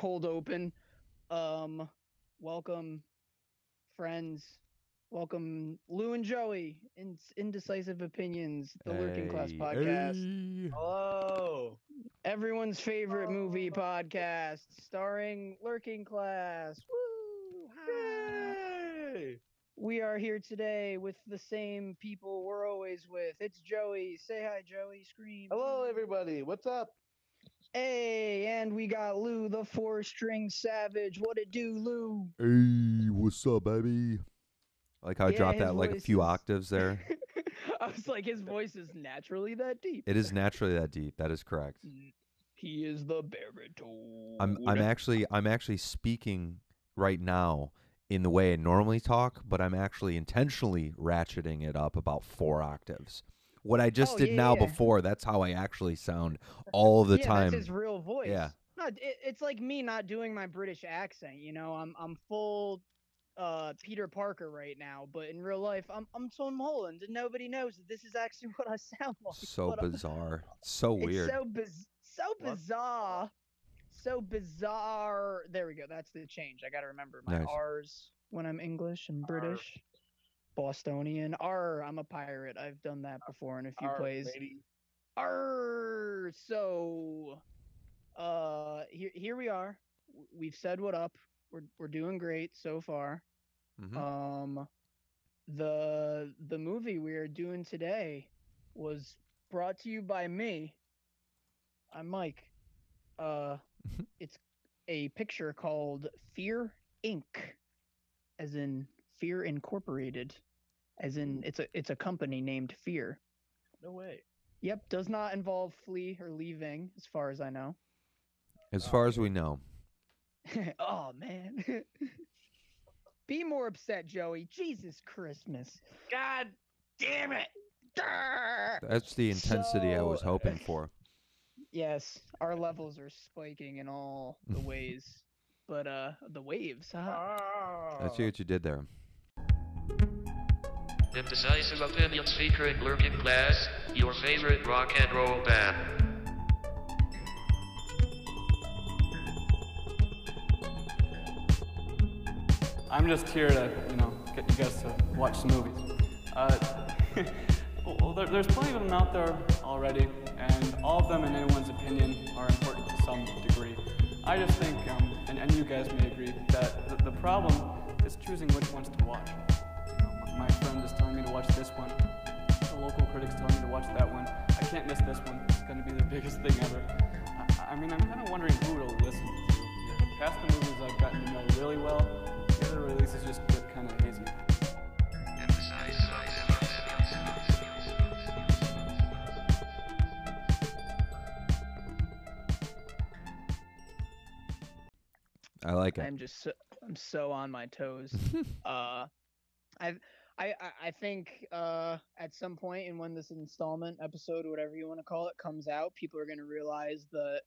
cold open. Um, welcome, friends. Welcome, Lou and Joey, in Indecisive Opinions, the Lurking Class podcast. hey. Hello. Everyone's favorite movie podcast, starring Lurking Class. Woo! Hi. Yay. We are here today with the same people we're always with. It's Joey. Say hi, Joey. Scream. Hello, everybody. What's up? Hey, and we got Lou, the four-string savage. What it do, Lou? Hey, what's up, baby? I like how I Yeah, dropped his that like a voice few is- octaves there. I was like, his voice is naturally that deep. It is naturally that deep. That is correct. He is the baritone. I'm I'm actually I'm actually speaking right now in the way I normally talk, but I'm actually intentionally ratcheting it up about four octaves. What I just Oh, did yeah, now yeah. before, that's how I actually sound all the yeah, time. That's his real voice. Yeah. No, it, it's like me not doing my British accent. You know, I'm I'm full uh Peter Parker right now, but in real life, I'm I'm Tom Holland, and nobody knows that this is actually what I sound like. so bizarre. So It's weird. so biz- so What? bizarre. So bizarre. There we go. That's the change. I got to remember my Nice. R's when I'm English and Arr. British. Bostonian. R. I'm a pirate. I've done that before in a few Our plays. lady. Arr, so uh here here we are. We've said what up. We're we're doing great so far. Mhm. Um the the movie we are doing today was brought to you by me. I'm Mike. Uh it's a picture called Fear Inc. as in Fear Incorporated. As in it's a it's a company named Fear. No way. Yep, does not involve flee or leaving, as far as I know. as far as we know. oh man. Be more upset, Joey. Jesus Christmas. God damn it. Grr. That's the intensity I was hoping for. Yes, our levels are spiking in all the ways. But uh the waves, huh? I Oh. see what you did there. Indecisive opinions featuring Lurking Class, your favorite rock and roll band. I'm just here to, you know, get you guys to watch some movies. Uh, well, there, there's plenty of them out there already, and all of them, in anyone's opinion, are important to some degree. I just think, um, and, and you guys may agree, that the, the problem is choosing which ones to watch. You know, my, my friend is telling me to watch this one. The local critics telling me to watch that one. I can't miss this one. It's going to be the biggest thing ever. I, I mean, I'm kind of wondering who to listen to. here. Past the movies I've gotten to know really well, the other releases just get kind of hazy. I like it. I'm just so, I'm so on my toes. uh I I I- I think uh at some point in when this installment episode whatever you want to call it comes out, people are going to realize that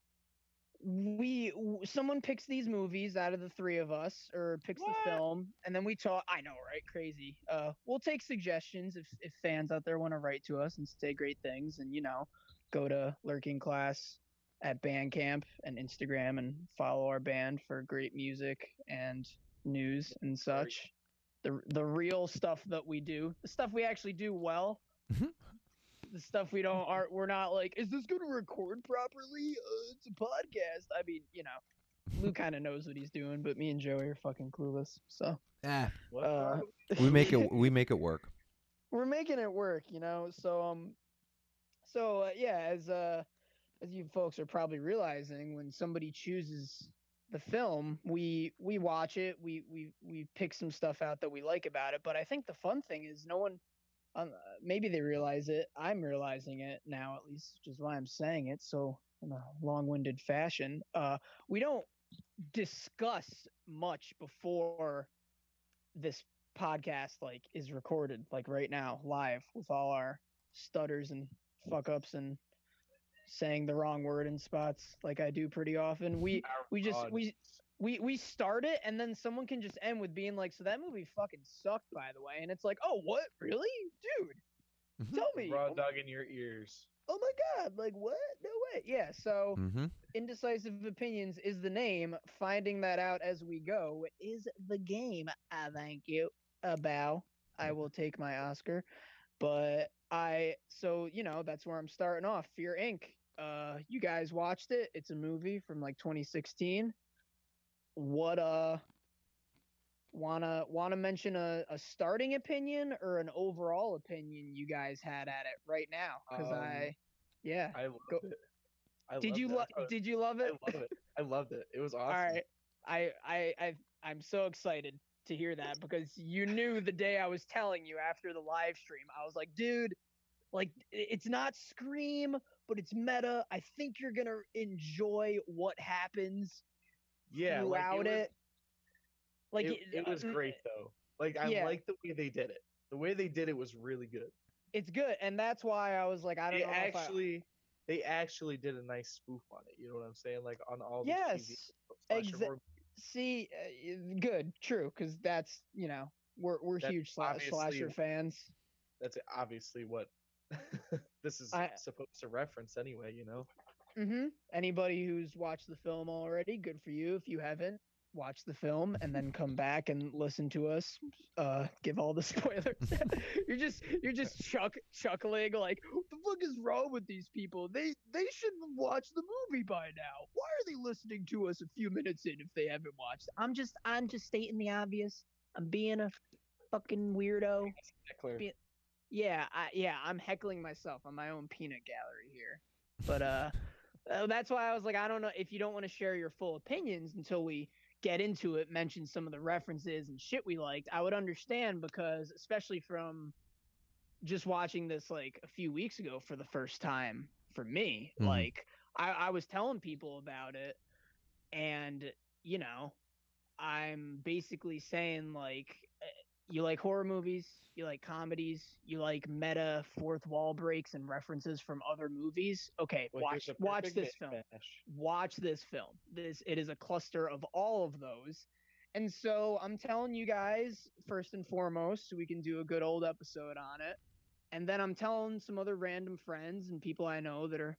we w- someone picks these movies out of the three of us or picks What? the film and then we talk I know right crazy uh we'll take suggestions if if fans out there want to write to us and say great things and you know go to lurking class at Bandcamp and Instagram and follow our band for great music and news and such. The the real stuff that we do, the stuff we actually do well. the stuff we don't are we're not like, is this gonna record properly? Uh, it's a podcast. I mean, you know, Lou kind of knows what he's doing, but me and Joey are fucking clueless. So What uh, we make it we make it work. we're making it work, you know. So um, so uh, yeah, as uh, as you folks are probably realizing, when somebody chooses the film, we we watch it, we we we pick some stuff out that we like about it. But I think the fun thing is no one. Um, maybe they realize it. I'm realizing it now, at least, which is why I'm saying it. So, in a long-winded fashion, uh, we don't discuss much before this podcast like is recorded like right now live with all our stutters and fuck ups and saying the wrong word in spots like I do pretty often. We we just God. we we we start it and then someone can just end with being like, "So that movie fucking sucked, by the way," and it's like, "Oh, what? Really, dude? Tell me." Raw dog in your ears. oh my god, like what? No way. Yeah. So Mm-hmm. indecisive opinions is the name. Finding that out as we go is the game. I thank you. A bow. I will take my Oscar. But I so you know that's where I'm starting off. Fear Inc. Uh, you guys watched it? It's a movie from like 2016. What uh wanna wanna mention a, a starting opinion or an overall opinion you guys had at it right now? Because Um, I yeah. I loved Go- it. I Did loved you it. I lo- thought- did you love it? I it? love it. I loved it. It was awesome. All right. I I I I'm so excited to hear that because you knew the day I was telling you after the live stream. I was like, dude, like it's not Scream, but it's meta. I think you're gonna enjoy what happens Yeah, throughout it. it. was- Like it, it was uh, great though. Like I yeah. like the way they did it. The way they did it was really good. It's good, and that's why I was like, I don't They know. if I- actually, they actually did a nice spoof on it. You know what I'm saying? Like on all yes. slasher exa- horror- See, uh, good, true, because that's you know we're we're That's huge slasher fans. That's obviously what this is I- supposed to reference anyway. You know. hmm Anybody who's watched the film already, good for you. If you haven't, watch the film and then come back and listen to us uh give all the spoilers. you're just you're just chuck chuckling like what the fuck is wrong with these people? They they should have watched the movie by now. Why are they listening to us a few minutes in if they haven't watched? I'm just I'm just stating the obvious. I'm being a fucking weirdo. Yeah, I, yeah, I'm heckling myself on my own peanut gallery here. But uh, uh, that's why I was like, I don't know if you don't want to share your full opinions until we get into it, mention some of the references and shit we liked. I would understand because, especially from just watching this like a few weeks ago for the first time for me, Mhm. like I, I was telling people about it, and you know, I'm basically saying like you like horror movies, you like comedies, you like meta fourth wall breaks and references from other movies. Okay, Well, watch watch this film. Watch this film. This it is a cluster of all of those. And so I'm telling you guys first and foremost, so we can do a good old episode on it. And then I'm telling some other random friends and people I know that are,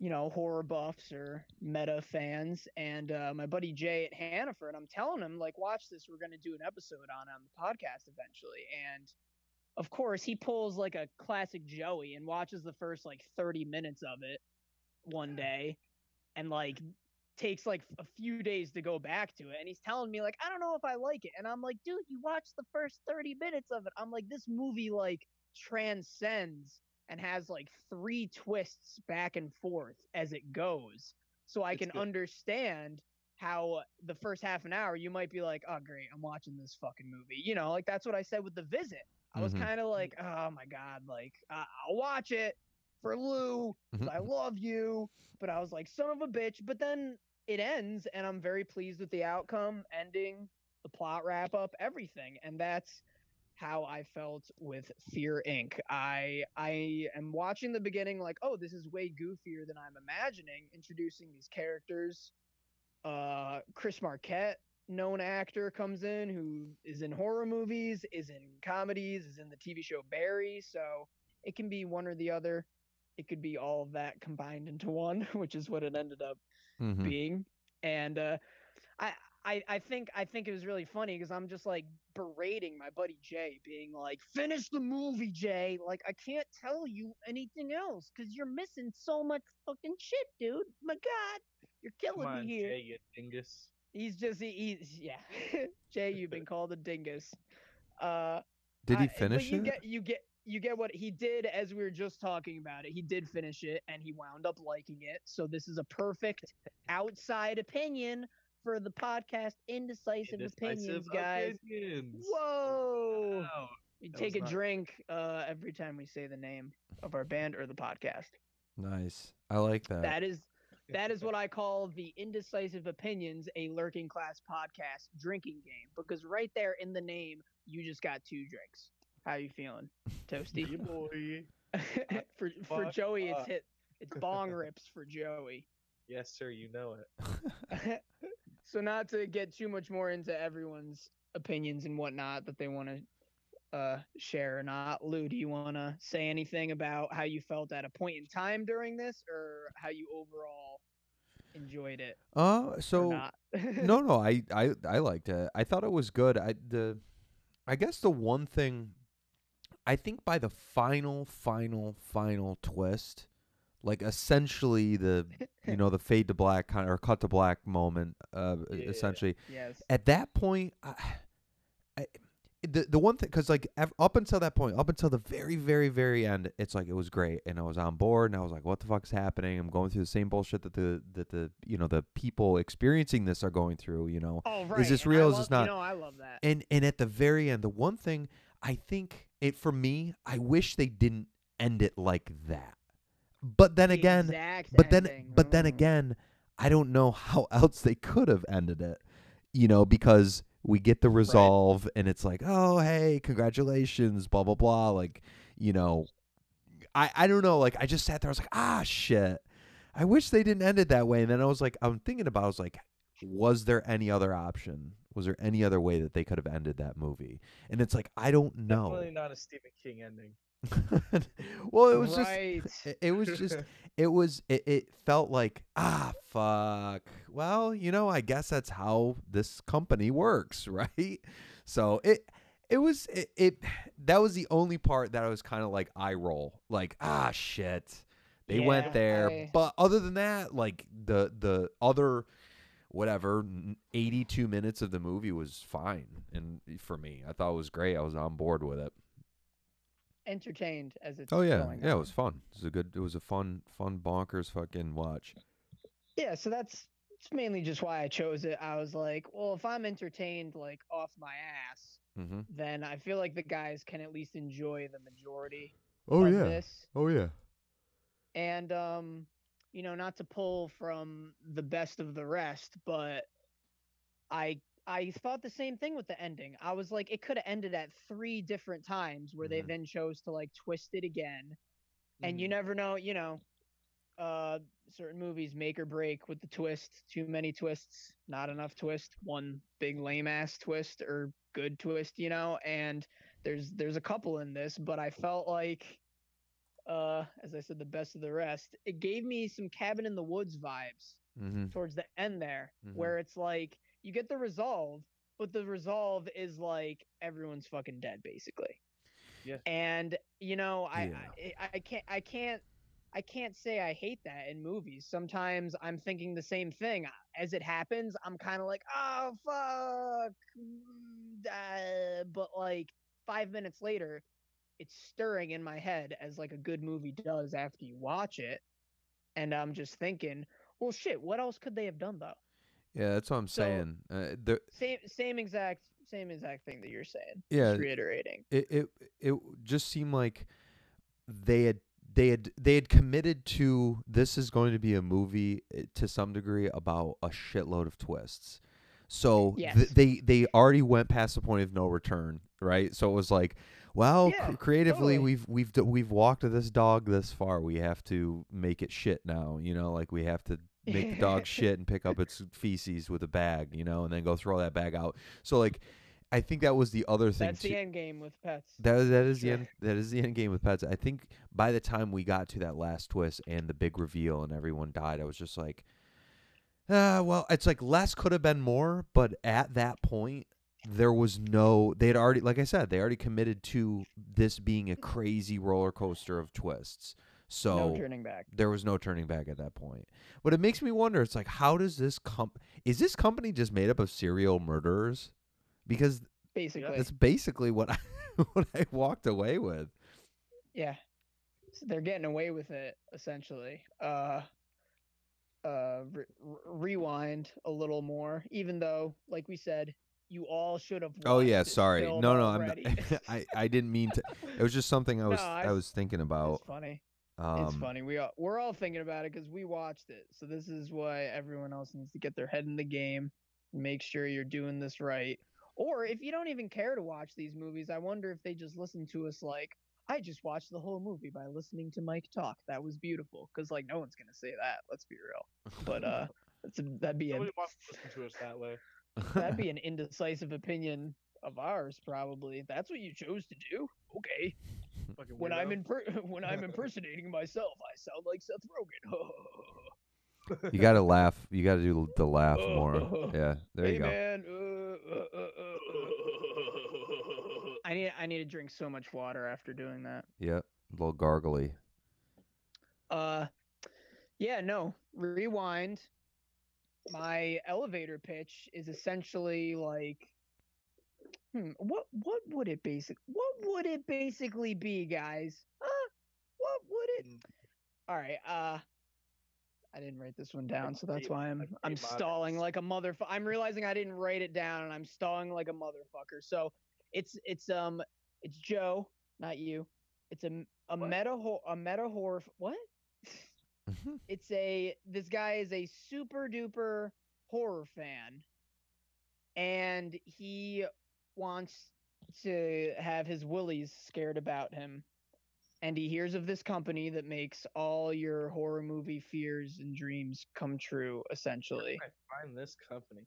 you know, horror buffs or meta fans. And uh, my buddy Jay at Hannaford, I'm telling him, like, watch this. We're going to do an episode on on the podcast eventually. And of course, he pulls like a classic Joey and watches the first like 30 minutes of it one day and like takes like a few days to go back to it and he's telling me like I don't know if I like it and I'm like dude you watched the first 30 minutes of it I'm like this movie like transcends and has like three twists back and forth as it goes so I It's can good. understand how the first half an hour you might be like oh great I'm watching this fucking movie you know like that's what I said with the visit I was Mhm. kind of like oh my god like uh, I'll watch it for Lou. I love you but I was like, son of a bitch. But then it ends, and I'm very pleased with the outcome, ending, the plot wrap up, everything. And that's how I felt with Fear Inc. I I am watching the beginning like, oh, this is way goofier than I'm imagining, introducing these characters. Uh, Chris Marquette, known actor, comes in who is in horror movies, is in comedies, is in the TV show Barry. So it can be one or the other it could be all of that combined into one, which is what it ended up Mhm. being. And uh, I, I, I think I think it was really funny because I'm just like berating my buddy Jay, being like, "Finish the movie, Jay. Like I can't tell you anything else because you're missing so much fucking shit, dude. My God, you're killing Come on, me here." Jay, you dingus. He's just he, he's yeah, Jay, you've been called a dingus. Uh, Did he I- but finish you it? Get, you get you get what he did as we were just talking about it. He did finish it and he wound up liking it. So this is a perfect outside opinion for the podcast Indecisive, Opinions, guys. opinions. Whoa. Wow. You take a not- drink uh, every time we say the name of our band or the podcast. Nice. I like that. That is that is what I call the Indecisive Opinions, a lurking class podcast drinking game. Because right there in the name, you just got two drinks. How you feeling, Toasty? Yeah, boy. for for Joey, it's hit. It's bong rips for Joey. Yes, sir. You know it. So not to get too much more into everyone's opinions and whatnot that they want to uh share or not. Lou, do you want to say anything about how you felt at a point in time during this, or how you overall enjoyed it? Uh, so no, no, I, I, I liked it. I thought it was good. I the, I guess the one thing, I think by the final, final, final twist, like essentially the, you know, the fade to black kind of or cut to black moment, uh, Yeah. essentially yes. at that point, I, I, the the one thing because like up until that point, up until the very very very end, it's like it was great, and I was on board, and I was like, what the fuck's happening? I'm going through the same bullshit that the that the you know the people experiencing this are going through, you know. Oh, right. this and I real? Is love- this not? You know, I love that. And and at the very end, the one thing I think it for me, I wish they didn't end it like that. But then The again, but then ending, but then mm. again i don't know how else they could have ended it you know because we get the resolve and it's like oh hey congratulations blah blah blah like you know i i don't know like i just sat there i was like ah shit. I wish they didn't end it that way. And then i was like i'm thinking about i was like was there any other option? Was there any other way that they could have ended that movie? And it's like i don't know. Definitely not a Stephen King ending. well it was just it, it was just it was it, it felt like ah fuck. Well you know i guess that's how this company works right? So it it was it, it that was the only part that i was kind of like eye roll like ah shit. They Yeah, went there I- but other than that like the the other whatever 82 minutes of the movie was fine and for me. I thought it was great. I was on board with it entertained as it's oh yeah yeah it was fun it was a good it was a fun fun bonkers fucking watch Yeah, so that's it's mainly just why I chose it. I was like, well, if I'm entertained like off my ass, mm-hmm. then I feel like the guys can at least enjoy the majority oh of yeah this. oh yeah And um, you know, not to pull from the best of the rest, but I I thought the same thing with the ending. I was like, it could have ended at three different times where they Mhm. then chose to like twist it again. And you Mhm. never know, you know, uh certain movies make or break with the twist. Too many twists, not enough twist, one big lame ass twist or good twist, you know, and there's there's a couple in this, but I felt like uh as I said, the best of the rest. It gave me some cabin in the woods vibes mm-hmm. towards the end there, Mhm. where it's like you get the resolve, but the resolve is like everyone's fucking dead basically. Yeah. And you know, I, Yeah. I I can't I can't I can't say I hate that in movies. Sometimes I'm thinking the same thing. As it happens, I'm kind of like, oh fuck, mm, uh," but like five minutes later, it's stirring in my head as like a good movie does after you watch it, and I'm just thinking, well, shit, what else could they have done though? Yeah that's what i'm So- saying uh, the, Same same exact same exact thing that you're saying. Yeah. just reiterating. it, it it just seemed like they had they had they had committed to this is going to be a movie eh, to some degree about a shitload of twists. So th- they they already went past the point of no return, right? So it was like, well, Yeah, cr- creatively totally. we've we've d- we've walked this dog this far. We have to make it shit now, you know, like we have to make the dog shit and pick up its feces with a bag, you know, and then go throw that bag out. So like I think that was the other thing That's too. the end game with pets. That that is the end. That is the end game with pets. I think by the time we got to that last twist and the big reveal and everyone died, I was just like, ah, well, it's like less could have been more, but at that point, there was no. They had already, like I said, they already committed to this being a crazy roller coaster of twists. So no turning back. there was no turning back at that point. But it makes me wonder. It's like, how does this comp? Is this company just made up of serial murderers? Because Basically, that's basically what I what I walked away with. yeah. So they're getting away with it essentially. Uh, uh, re- re- rewind a little more, even though, like we said, you all should have. Oh yeah, sorry. No, no, I'm not, I I didn't mean to. It was just something I was No, I, I- was thinking about. funny. Um, it's funny. We all, we're all thinking about it because we watched it. So this is why everyone else needs to get their head in the game, make sure you're doing this right. Or if you don't even care to watch these movies, I wonder if they just listen to us like, I just watched the whole movie by listening to Mike talk. That was beautiful. Because like no one's gonna say that. Let's be real. But uh, that's a, that'd be a, wants to listen to us that way. that'd be an indecisive opinion of ours, probably. That's what you chose to do. Okay. Fucking When I'm weirdo. in when I'm impersonating myself, I sound like Seth Rogen. You got to laugh. You got to do the laugh more. Yeah, there hey you go. man. uh, uh, uh, uh, uh. I need I need to drink so much water after doing that. Yep, a little gargly. Uh, yeah, no. Rewind. My elevator pitch is essentially like, hmm, what what would it basic what would it basically be, guys? Huh? What would it? Mm. All right. Uh, I didn't write this one down, so that's why I'm I'm stalling like a motherfucker. I'm realizing I didn't write it down, and I'm stalling like a motherfucker. So it's it's um it's Joe, not you. It's a a What? meta ho- a meta horror. What? it's a this guy is a super duper horror fan and he wants to have his willies scared about him and he hears of this company that makes all your horror movie fears and dreams come true essentially I find this company.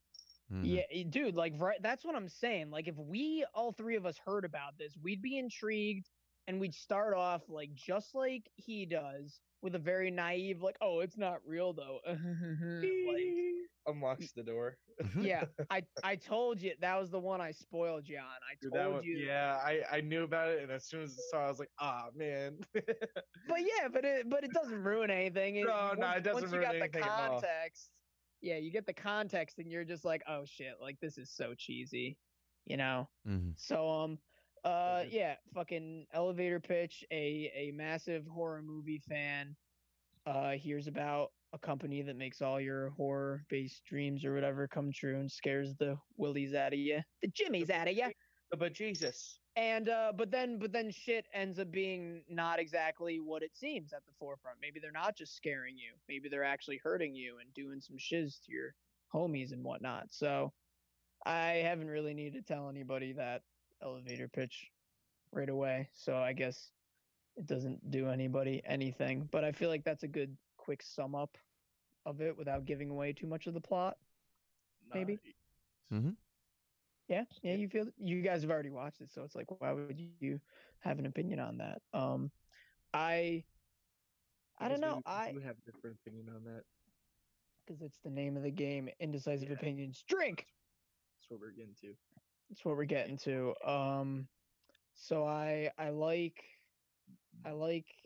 Mhm. yeah, dude, like right that's what I'm saying. Like if we all three of us heard about this, we'd be intrigued and we'd start off like just like he does with a very naive like, "Oh, it's not real though." like unlocks the door. yeah, I I told you that was the one I spoiled you on. I Dude, told one, you. yeah, I, I knew about it, and as soon as I saw, it, I was like, ah, man. But yeah, but it but it doesn't ruin anything. It, No, no, it doesn't once you ruin got the anything at all. context. Yeah, you get the context and you're just like, "Oh shit, like this is so cheesy." You know? Mhm. So um uh yeah, fucking elevator pitch, a a massive horror movie fan uh hears about a company that makes all your horror based dreams or whatever come true and scares the willies out of you. The jimmies out of you. but Jesus. And uh but then but then shit ends up being not exactly what it seems at the forefront. Maybe they're not just scaring you. Maybe they're actually hurting you and doing some shiz to your homies and whatnot. So I haven't really needed to tell anybody that elevator pitch right away. So I guess it doesn't do anybody anything. But I feel like that's a good quick sum up of it without giving away too much of the plot. Maybe. Nice. Yeah, yeah, you feel you guys have already watched it, so it's like why would you have an opinion on that? Um I I don't know. we I do have a different opinion on that. because it's the name of the game, indecisive Yeah. opinions. Drink. That's what we're getting to. That's what we're getting to. Um so I I like I like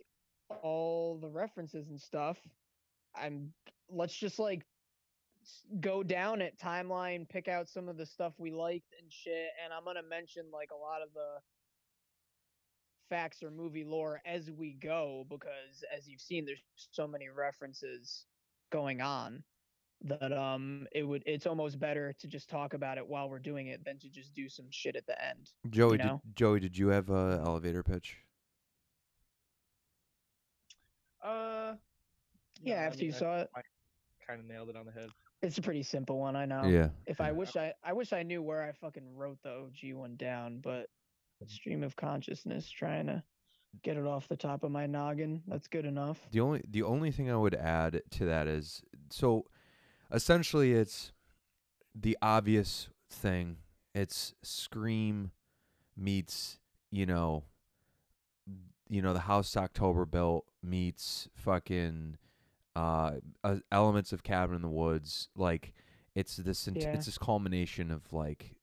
all the references and stuff. I'm let's just like go down it timeline, pick out some of the stuff we liked and shit, and I'm gonna mention like a lot of the facts or movie lore as we go because as you've seen there's so many references going on that um it would it's almost better to just talk about it while we're doing it than to just do some shit at the end. Joey, know? did, Joey, did you have a elevator pitch? Uh, Yeah, after you saw it. kind of nailed it on the head. It's a pretty simple one, I know. Yeah. If I wish I I wish I knew where I fucking wrote the OG one down, but stream of consciousness trying to get it off the top of my noggin. That's good enough. The only the only thing I would add to that is so essentially it's the obvious thing. It's Scream meets, you know, you know, the house October built meets fucking uh, uh elements of Cabin in the Woods. Like it's this int- Yeah. it's this culmination of like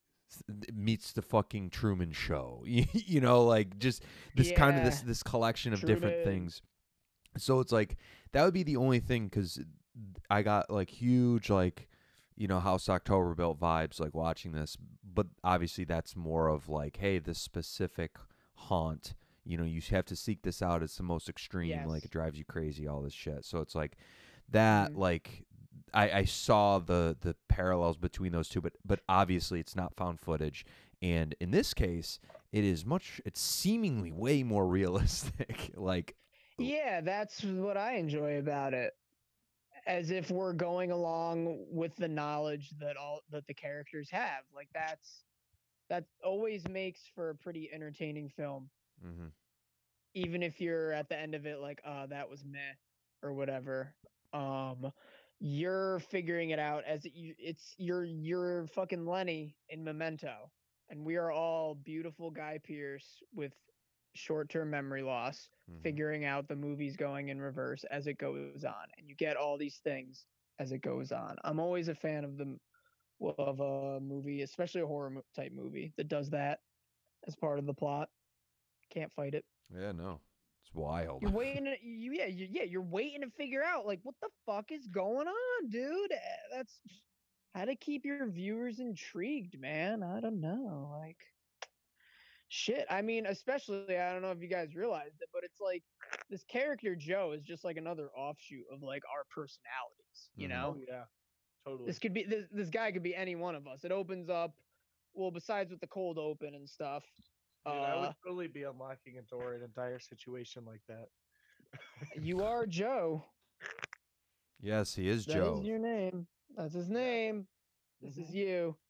meets the fucking Truman Show. you know, like just this kind of this this collection of different things. So it's like that would be the only thing because I got like huge like you know House October built vibes like watching this, but obviously that's more of like hey this specific haunt. You know, you have to seek this out. It's the most extreme. Like it drives you crazy. All this shit. So it's like that. Mhm. Like I, I saw the the parallels between those two, but but obviously it's not found footage. And in this case, it is much. It's seemingly way more realistic. like Yeah, that's what I enjoy about it. As if we're going along with the knowledge that all that the characters have. Like that's that always makes for a pretty entertaining film. Mhm. even if you're at the end of it like uh that was meh or whatever um you're figuring it out as it, you, it's you're you're fucking lenny in memento and we are all beautiful Guy Pearce with short-term memory loss, Mhm. figuring out the movie's going in reverse as it goes on, and you get all these things as it goes on. I'm always a fan of the of a movie, especially a horror type movie that does that as part of the plot. Can't fight it. Yeah, no, it's wild. You're waiting. To, you, yeah, you, yeah. You're waiting to figure out like what the fuck is going on, dude. Eh, That's how to keep your viewers intrigued, man. I don't know, like shit. I mean, especially I don't know if you guys realized it, but it's like this character Joe is just like another offshoot of like our personalities. You Mhm. know, Oh yeah, totally. this could be this this guy could be any one of us. It opens up. Well, besides with the cold open and stuff. Dude, I uh, would totally be unlocking a door in a dire situation like that. you are Joe. yes, he is That Joe. is your name. That's his name. This is Mhm. you.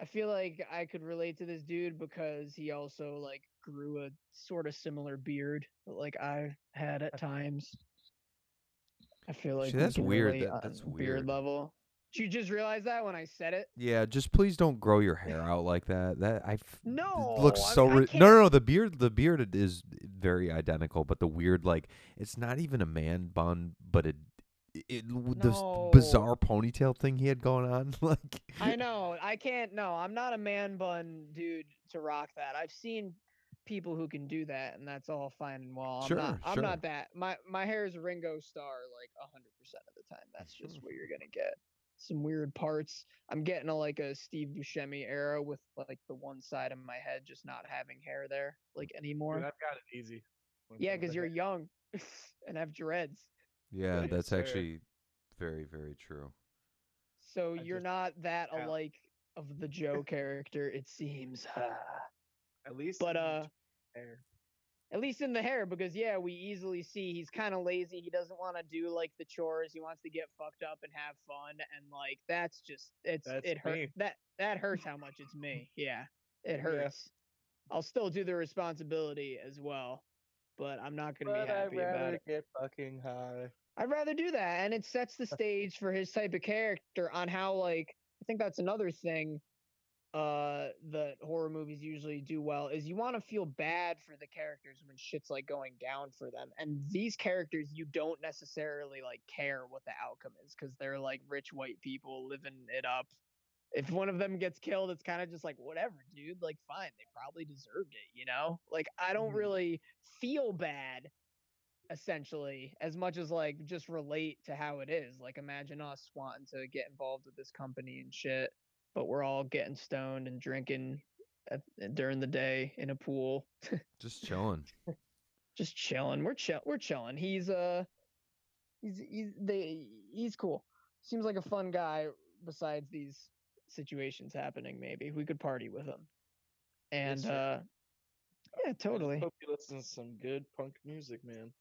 I feel like I could relate to this dude because he also like grew a sort of similar beard that like I had at times. I feel like we that's weird relate that- on that's beard weird. level. Did you just realize that when I said it? Yeah, just please don't grow your hair out like that. That I No, looks I so. mean, Ri- no, no, no. The beard, the beard is very identical, but the weird, like, it's not even a man bun, but it, it with this bizarre ponytail thing he had going on. Like, I know. I can't. No, I'm not a man bun dude to rock that. I've seen people who can do that, and that's all fine and well. I'm Sure, not. I'm sure. not that. My my hair is Ringo Starr like hundred percent of the time. That's Mm-hmm. just what you're gonna get. Some weird parts. I'm getting a like a Steve Buscemi era with like the one side of my head just not having hair there like anymore. Dude, I've got it easy. yeah, because you're hair. young and have dreads. yeah, Yes, that's actually very, very true. So I you're just- not that yeah. alike of the Joe character, it seems. At least. but in uh. hair. At least in the hair because yeah we easily see he's kind of lazy he doesn't want to do like the chores he wants to get fucked up and have fun and like that's just it's That's it hurts that that hurts how much it's me yeah it Yeah. hurts i'll still do the responsibility as well but i'm not gonna But be I'd happy about rather it get fucking high. i'd rather do that and it sets the stage for his type of character on how like i think that's another thing uh that horror movies usually do well is you want to feel bad for the characters when shit's like going down for them and these characters you don't necessarily like care what the outcome is because they're like rich white people living it up. If one of them gets killed it's kind of just like whatever dude like fine they probably deserved it you know? Like i don't Mhm. really feel bad essentially as much as like just relate to how it is like imagine us wanting to get involved with this company and shit but we're all getting stoned and drinking at, during the day in a pool Just chilling. just chilling we're chill we're chilling he's uh he's he's they he's cool seems like a fun guy besides these situations happening maybe we could party with him and sir. uh yeah I totally hope you listen to some good punk music, man.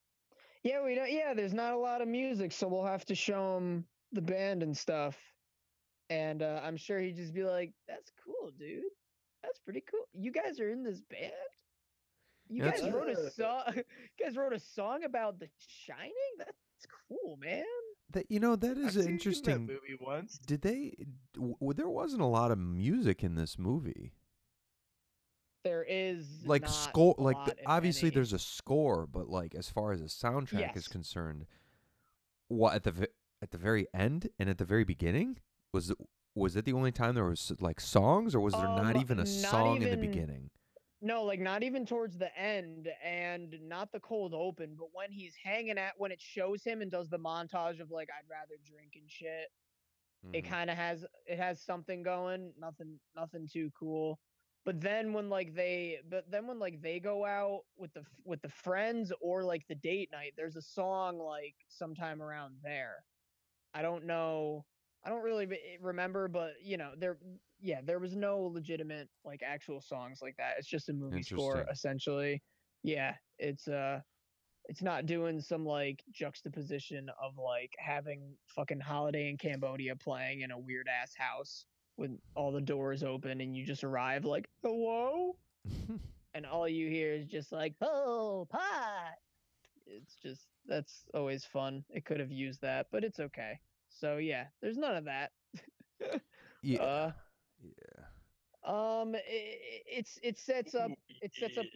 Yeah, we don't. Yeah, there's not a lot of music, so we'll have to show him the band and stuff. And uh, I'm sure he'd just be like, "That's cool, dude. That's pretty cool. You guys are in this band. You Yeah, guys wrote a song. you guys wrote a song about The Shining. That's cool, man. That you know that is I've is seen that interesting. movie once. Did they? W- there wasn't a lot of music in this movie. There is like not score a like the, obviously any. there's a score but like as far as the soundtrack is concerned what at the at the very end and at the very beginning was it was it the only time there was like songs or was there not Um, even a not song in the beginning No, like not even towards the end and not the cold open, but when he's hanging at when it shows him and does the montage of like I'd rather drink and shit. It Mhm. kind of has it has something going, nothing nothing too cool. But then when like they but then when like they go out with the with the friends or like the date night, there's a song like sometime around there. I don't know. I don't really remember, but you know, there yeah, there was no legitimate like actual songs like that. It's just a movie score essentially. Yeah, it's uh it's not doing some like juxtaposition of like having fucking holiday in Cambodia playing in a weird ass house with all the doors open and you just arrive like hello? And all you hear is just like oh pot. It's just that's always fun. It could have used that but it's okay so yeah there's none of that yeah uh yeah Um, i- i- it's it sets up it sets up.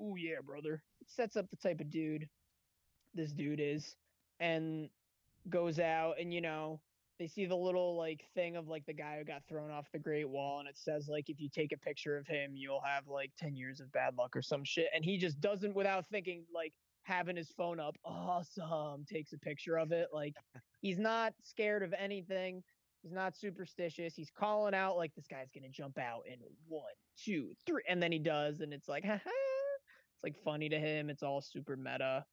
Oh yeah, brother. It sets up the type of dude this dude is, and goes out and you know they see the little like thing of like the guy who got thrown off the Great Wall, and it says like if you take a picture of him, you'll have like ten years of bad luck or some shit, and he just doesn't without thinking like having his phone up, awesome, takes a picture of it, like he's not scared of anything. He's not superstitious. He's calling out like this guy's gonna jump out in one, two, three, and then he does, and it's like, haha. It's like funny to him. It's all super meta.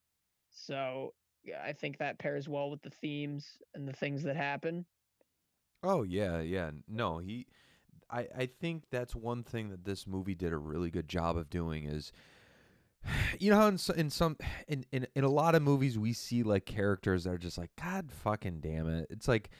So yeah, I think that pairs well with the themes and the things that happen. Oh yeah, yeah. No, he I I think that's one thing that this movie did a really good job of doing is you know how in, in some in, in in a lot of movies we see like characters that are just like god fucking damn it. It's like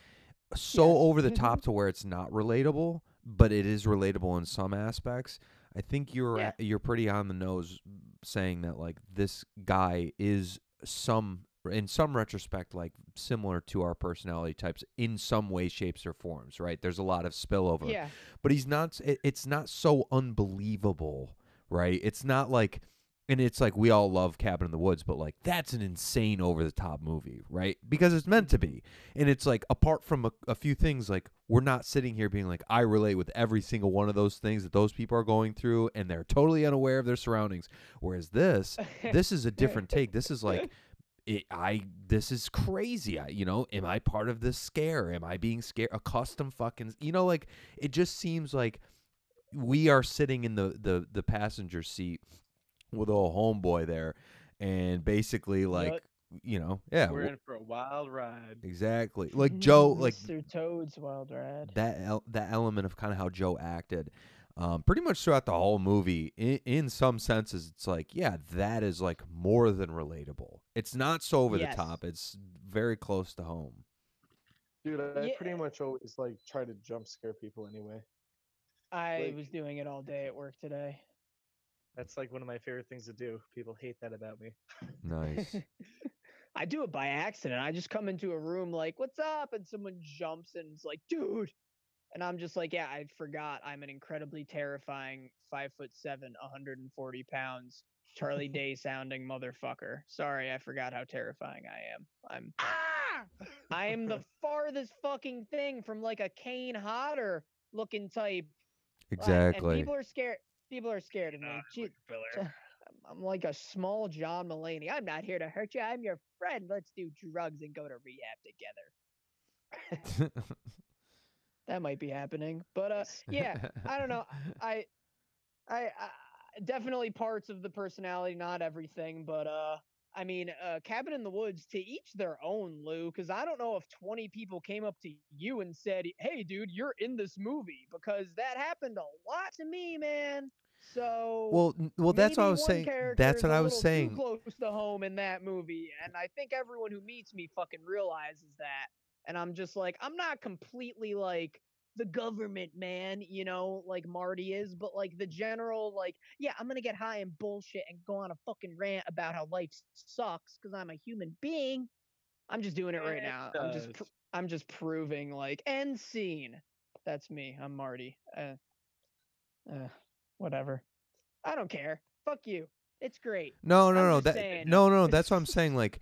uh, so Yeah. over the top to where it's not relatable, but it is relatable in some aspects. I think you're Yeah. you're pretty on the nose saying that like this guy is some in some retrospect like similar to our personality types in some way shapes or forms right there's a lot of spillover Yeah. but he's not it, it's not so unbelievable right it's not like and it's like we all love cabin in the woods but like that's an insane over the top movie right because it's meant to be and it's like apart from a, a few things like we're not sitting here being like i relate with every single one of those things that those people are going through and they're totally unaware of their surroundings whereas this this is a different take this is like it, I this is crazy. I you know, am I part of this scare? Am I being scared? A custom fucking you know, like it just seems like we are sitting in the the the passenger seat with a homeboy there, and basically like Yep. you know, yeah, We're in for a wild ride. exactly. Like Joe, like Mr. Toad's Wild Ride. that el- that element of kind of how Joe acted, um, pretty much throughout the whole movie. In, in some senses, it's like, yeah, that is like more than relatable. It's not so over Yes. the top. It's very close to home. Dude, I Yeah. pretty much always like try to jump scare people anyway. I like- was doing it all day at work today. That's like one of my favorite things to do. People hate that about me. Nice. I do it by accident. I just come into a room like, "What's up?" and someone jumps and is like, "Dude," and I'm just like, "Yeah, I forgot. I'm an incredibly terrifying five foot seven, 140 pounds, Charlie Day sounding motherfucker. Sorry, I forgot how terrifying I am. I'm ah! I am the farthest fucking thing from like a Kane Hodder looking type. Exactly. And people are scared. People are scared of me. Gee, I'm- like a small John Mulaney. I'm not here to hurt you. I'm your friend. Let's do drugs and go to rehab together. That might be happening. But uh yeah, I don't know. I I, I definitely parts of the personality, not everything, but uh I mean, uh Cabin in the Woods to each their own, Lou, cuz I don't know if 20 people came up to you and said, "Hey dude, you're in this movie" because that happened a lot to me, man. So well, well, that's what I was saying. That's what I was saying. Too close to home in that movie, and I think everyone who meets me fucking realizes that. And I'm just like, I'm not completely like the government man, you know, like Marty is, but like the general, like, yeah, I'm gonna get high and bullshit and go on a fucking rant about how life sucks because I'm a human being. I'm just doing it right It now. I'm just, pr- I'm just proving like end scene. That's me. I'm Marty. Uh, uh, whatever. I don't care. Fuck you. It's great. No, no, I'm no. That saying. no, no. That's what I'm saying. Like,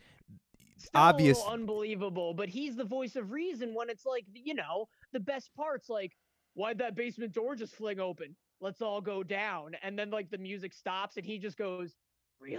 Still obvious. unbelievable, but he's the voice of reason when it's like, you know, the best parts like, why'd that basement door just fling open? Let's all go down. And then like the music stops and he just goes, Really?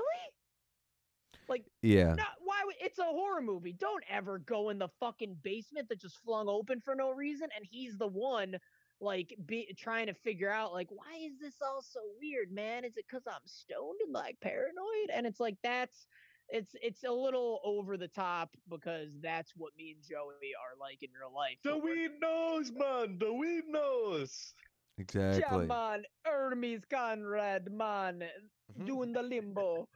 Like, yeah. no, why would it's a horror movie. Don't ever go in the fucking basement that just flung open for no reason. And he's the one like be trying to figure out like why is this all so weird, man? Is it because I'm stoned and like paranoid? And it's like that's it's it's a little over the top because that's what me and Joey are like in real life. The weed knows, man. The weed knows. Exactly. Yeah, man. Hermes Conrad, man. Mhm. Doing the limbo.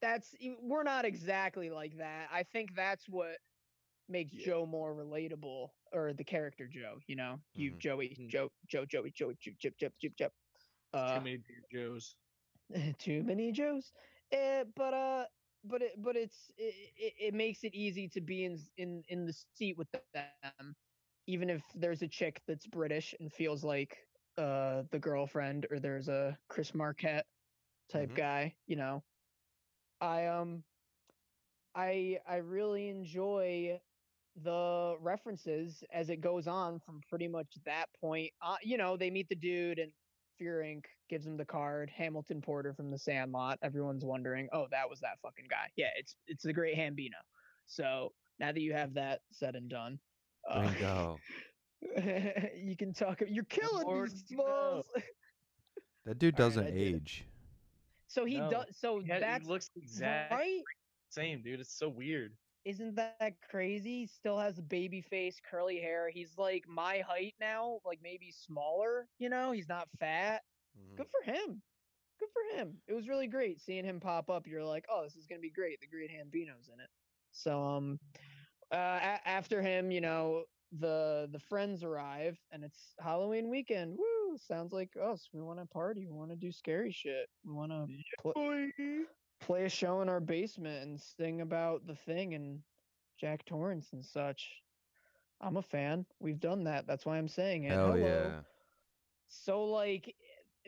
That's we're not exactly like that. I think that's what makes Yeah. Joe more relatable, or the character Joe. You know, you Mhm. Joey, Mhm. Joe, Joe, Joey, Joey, Chip, Chip, Chip, Chip, Chip. Uh, Too many Joes. too many Joes. Uh, but uh, but it, but it's it, it, it makes it easy to be in in in the seat with them, even if there's a chick that's British and feels like uh the girlfriend or there's a Chris Marquette type Mhm. guy, you know. I um I I really enjoy the references as it goes on from pretty much that point. Uh, you know, they meet the dude and Fear Inc. gives him the card. Hamilton Porter from The Sandlot. Everyone's wondering, oh, that was that fucking guy. Yeah, it's it's the Great Hambino. So now that you have that said and done, uh, Bingo. you can talk. You're killing more these do you balls. That dude doesn't I did age. So he No. does. So Yeah, that's looks exact right. same, dude. It's so weird. Isn't that crazy? Still has a baby face, curly hair. He's like my height now, like maybe smaller. You know, he's not fat. Mm-hmm. Good for him. Good for him. It was really great seeing him pop up. You're like, oh, this is gonna be great. The Great Hambino's in it. So um, uh, a- after him, you know, the the friends arrive, and it's Halloween weekend. Woo! Sounds like us. We want to party. We want to do scary shit. We want to pl- play a show in our basement and sing about the thing and Jack Torrance and such. I'm a fan. We've done that. That's why I'm saying it. Hell Hello. yeah. So like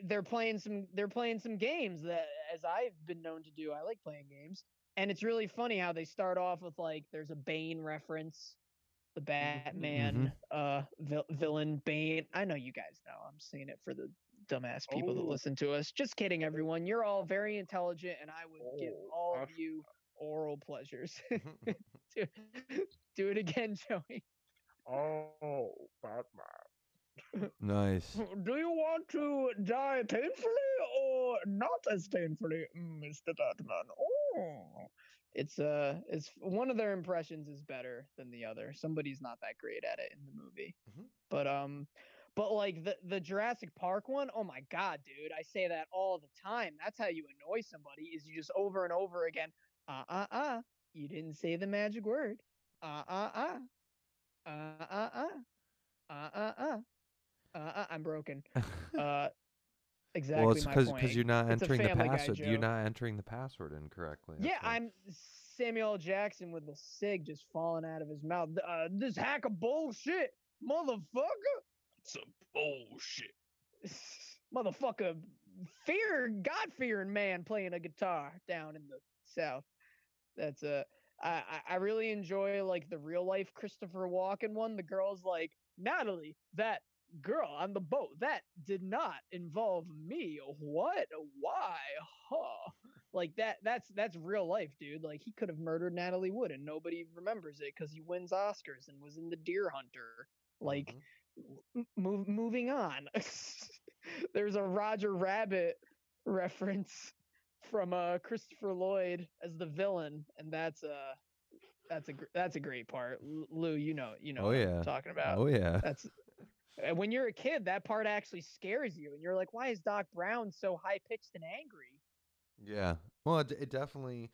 they're playing some they're playing some games that as I've been known to do. I like playing games. And it's really funny how they start off with like there's a Bane reference. The Batman uh vil- villain Bane. I know you guys know. I'm saying it for the dumbass people that Oh. listen to us. Just kidding everyone. You're all very intelligent and I would give Oh, all of I've- you oral pleasures. do, do it again, Joey. Oh, Batman. nice. Do you want to die painfully or not as painfully, Mr. Batman? Oh, it's uh, it's one of their impressions is better than the other. Somebody's not that great at it in the movie, Mhm. but um, but like the the Jurassic Park one, oh my god, dude, I say that all the time. That's how you annoy somebody is you just over and over again. Uh uh uh, you didn't say the magic word. Uh uh uh, uh uh uh, uh uh uh. Uh, uh, I'm broken. Uh, exactly well, it's because you're not It's entering the password. You're not entering the password incorrectly. yeah. I'm Samuel Jackson with the sig just falling out of his mouth. Uh, this hack of bullshit, motherfucker, Some bullshit. motherfucker, fear, God fearing man playing a guitar down in the south. That's a. I I I really enjoy like the real life Christopher Walken one. The girl's like Natalie, that girl on the boat that did not involve me. What? Why? Huh? Like that. That's that's real life, dude. Like he could have murdered Natalie Wood and nobody remembers it because he wins Oscars and was in The Deer Hunter. Like Mhm. Move, moving on. There's a Roger Rabbit reference from uh Christopher Lloyd as the villain, and that's uh that's a that's a great part. Lou, you know you know Oh, what yeah. I'm talking about. Oh yeah. That's and when you're a kid, that part actually scares you, and you're like, why is Doc Brown so high pitched and angry? Yeah. Well, it, it definitely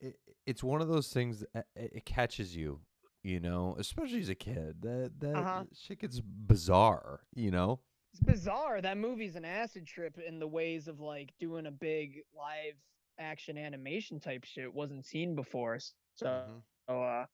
it, it's one of those things that it catches you, you know, especially as a kid. That that Uh-huh. shit gets bizarre, you know. It's bizarre. That movie's an acid trip in the ways of like doing a big live action animation type shit wasn't seen before. So Mhm. So uh,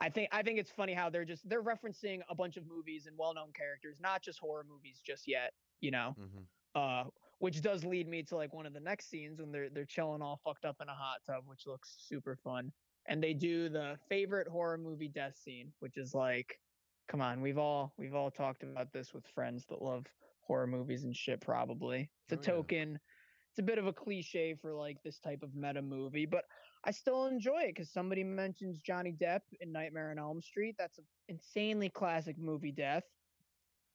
I think I think it's funny how they're just they're referencing a bunch of movies and well-known characters, not just horror movies just yet. You know, Mhm. uh, which does lead me to like one of the next scenes when they're they're chilling all fucked up in a hot tub, which looks super fun. And they do the favorite horror movie death scene, which is like, come on, we've all we've all talked about this with friends that love horror movies and shit. Probably it's a Oh, yeah. token. It's a bit of a cliche for like this type of meta movie, but I still enjoy it because somebody mentions Johnny Depp in Nightmare on Elm Street. That's an insanely classic movie death.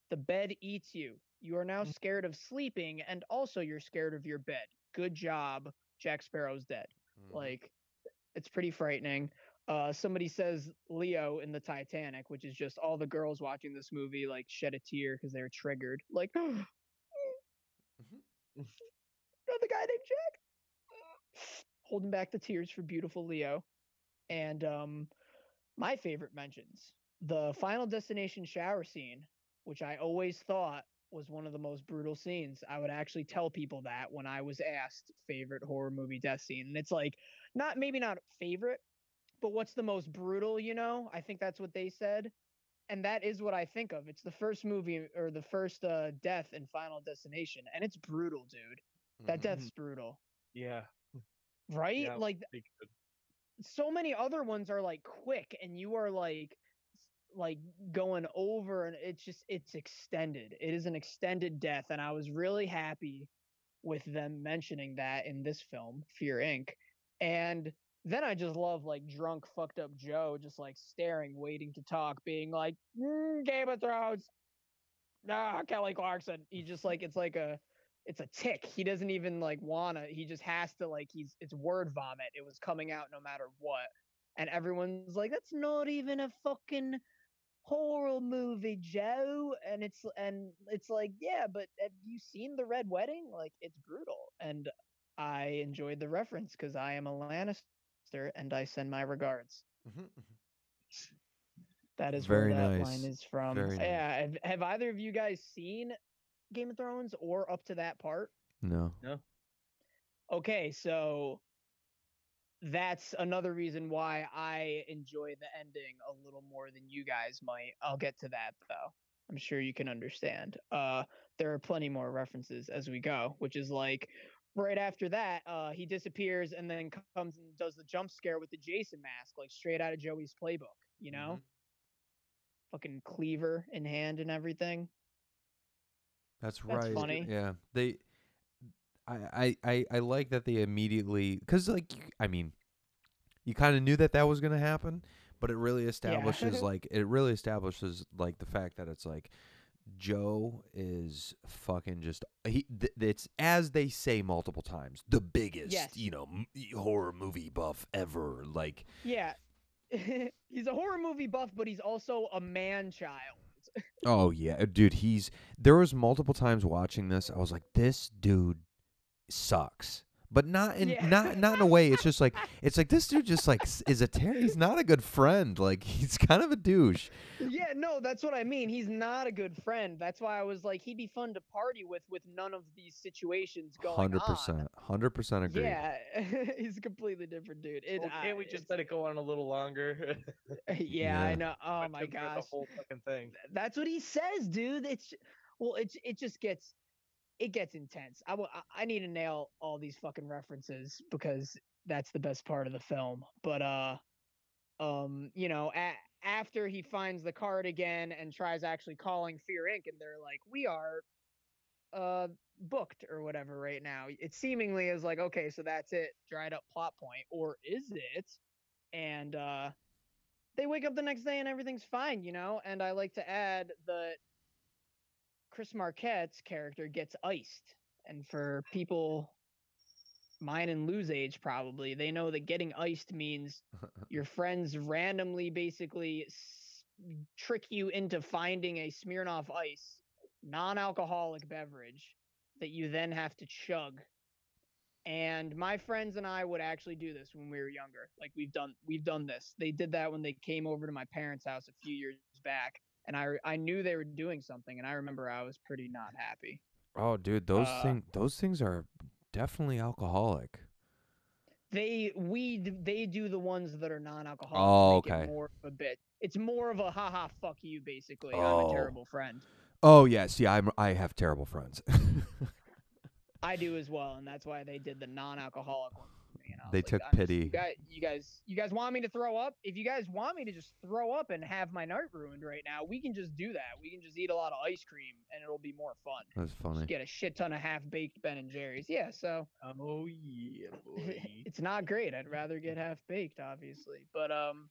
The bed eats you. You are now scared of sleeping, and also you're scared of your bed. Good job. Jack Sparrow's dead. Mhm. Like, it's pretty frightening. Uh, somebody says Leo in the Titanic, which is just all the girls watching this movie like shed a tear because they're triggered. Like, another guy named Jack, holding back the tears for beautiful Leo. And um, my favorite mentions the Final Destination shower scene, which I always thought was one of the most brutal scenes. I would actually tell people that when I was asked favorite horror movie death scene, and it's like not maybe not favorite, but what's the most brutal? You know, I think that's what they said. and that is what I think of. It's the first movie or the first uh, death in Final Destination, and it's brutal, dude. That Mhm. death's brutal, Yeah. right? Yeah. Like so many other ones are like quick, and you are like like going over, and it's just it's extended. It is an extended death, and I was really happy with them mentioning that in this film, Fear Inc. And then I just love like drunk, fucked up Joe just like staring, waiting to talk, being like, "Mm, Game of Thrones. Nah, Kelly Clarkson. He just like it's like a it's a tick. He doesn't even like wanna. He just has to like he's it's word vomit. It was coming out no matter what. And everyone's like, that's not even a fucking horror movie, Joe. And it's and it's like, yeah, but have you seen the Red Wedding? Like it's brutal. And I enjoyed the reference because I am a Lannister and I send my regards. Mhm. That is Very where that nice. line is from. Very nice. yeah. Have, have either of you guys seen Game of Thrones or up to that part? No. Okay, so that's another reason why I enjoy the ending a little more than you guys might. I'll get to that though. I'm sure you can understand. Uh there are plenty more references as we go, which is like right after that, uh he disappears and then comes and does the jump scare with the Jason mask, like straight out of Joey's playbook, you know? Fucking cleaver in hand and everything. That's That's right. funny. Yeah, they. I I I, I like that they immediately because like I mean, you kind of knew that that was gonna happen, but it really establishes like it really establishes like the fact that it's like Joe is fucking just he. Th- it's as they say multiple times, the biggest Yes. you know m- horror movie buff ever. Like Yeah. he's a horror movie buff, but he's also a man child. Oh yeah, uh, dude. He's there was multiple times watching this. I was like, this dude sucks, but not in Yeah. not not in a way. It's just like it's like this dude just like is a ter- he's not a good friend. Like he's kind of a douche. Yeah, no, that's what I mean. He's not a good friend. That's why I was like, he'd be fun to party with, with none of these situations going Hundred on. percent, hundred percent agree. Yeah, he's a completely different dude. It, Well, can't we just let it go on a little longer? Eh, yeah, I know. Oh I my took gosh, The whole fucking thing. that's what he says, dude. It's well, it's it just gets it gets intense. I I- I need to nail all these fucking references because that's the best part of the film. But uh, um, you know, a- after he finds the card again and tries actually calling Fear Inc. and they're like, we are uh booked or whatever right now. It seemingly is like, okay, so that's it, dried up plot point, or is it? And uh they wake up the next day and everything's fine, you know? And I like to add that Chris Marquette's character gets iced. And for people mine and Lou's age probably, they know that getting iced means your friends randomly basically s- trick you into finding a Smirnoff Ice non-alcoholic beverage that you then have to chug. And my friends and I would actually do this when we were younger. Like we've done we've done this. They did that when they came over to my parents' house a few years back and I I knew they were doing something and I remember I was pretty not happy. Oh, dude, those Uh, thing those things are definitely alcoholic. They we they do the ones that are non-alcoholic. Oh, it okay. More of a bit. It's more of a haha fuck you basically. I'm Oh. a terrible friend. Oh yeah, see, I'm I have terrible friends. I do as well, and that's why they did the non-alcoholic one. They like, took I'm just- pity. you, guys, you guys, you guys want me to throw up? If you guys want me to just throw up and have my night ruined right now, we can just do that. We can just eat a lot of ice cream, and it'll be more fun. That's funny. Just get a shit ton of half-baked Ben and Jerry's. Yeah, so Oh yeah, boy. it's not great. I'd rather get half-baked, obviously. But um,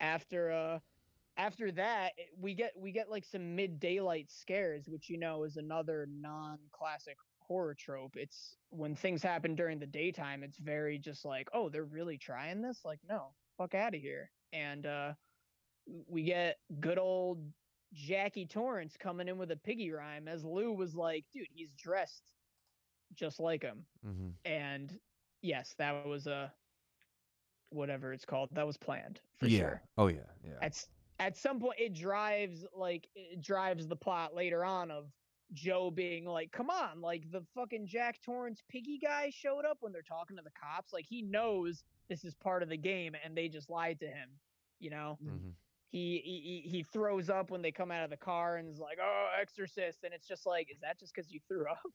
after uh, after that, we get we get like some mid-daylight scares, which you know is another non-classic horror trope. It's when things happen during the daytime, it's very just like, oh, they're really trying this. Like, no, fuck out of here. And uh, we get good old Jackie Torrance coming in with a piggy rhyme, as Lou was like, dude, he's dressed just like him Mm-hmm. and yes, that was a whatever it's called. That was planned for yeah. sure. Oh yeah. Yeah. At at some point, it drives like it drives the plot later on of Joe being like, "Come on, like the fucking Jack Torrance piggy guy showed up when they're talking to the cops. Like he knows this is part of the game, and they just lied to him. You know, hmm he, he he- he throws up when they come out of the car and is like, "Oh, Exorcist," and it's just like, is that just because you threw up?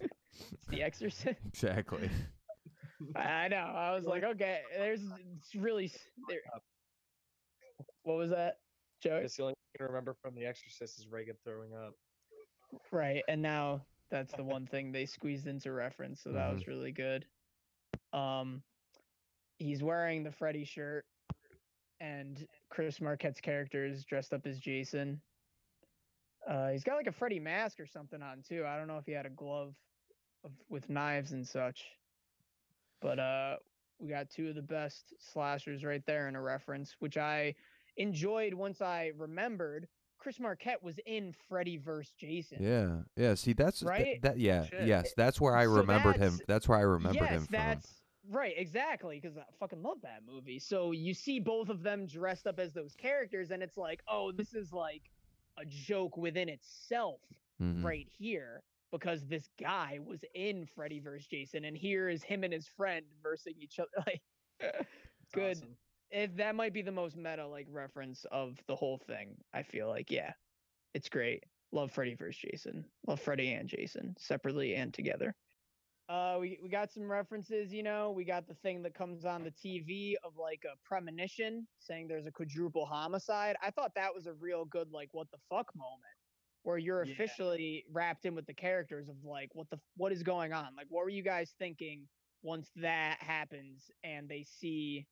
it's the Exorcist. Exactly. I know. I was like, okay, there's it's really there. What was that, Joey? That's the only thing I can remember from The Exorcist is Reagan throwing up. Right, and now that's the one thing they squeezed into reference, so that was really good. Um, he's wearing the Freddy shirt, and Chris Marquette's character is dressed up as Jason. Uh, he's got like a Freddy mask or something on too. I don't know if he had a glove of, with knives and such, but uh, we got two of the best slashers right there in a reference, which I enjoyed once I remembered. Chris Marquette was in Freddy vs. Jason. Yeah, yeah. See, that's th- Right? that. Yeah, Shit. yes. That's where I So remembered him. that's- That's where I remembered yes, him from. right, exactly, because I fucking love that movie. So you see both of them dressed up as those characters, and it's like, oh, this is like a joke within itself Mhm. right here, because this guy was in Freddy vs. Jason, and here is him and his friend versing each other. Like, good. awesome. If that might be the most meta like reference of the whole thing. I feel like, yeah, it's great. Love Freddy vs. Jason. Love Freddy and Jason separately and together. Uh, we we got some references. You know, we got the thing that comes on the TV of like a premonition saying there's a quadruple homicide. I thought that was a real good like what the fuck moment where you're Yeah. officially wrapped in with the characters of like what the what is going on. Like, what were you guys thinking once that happens and they see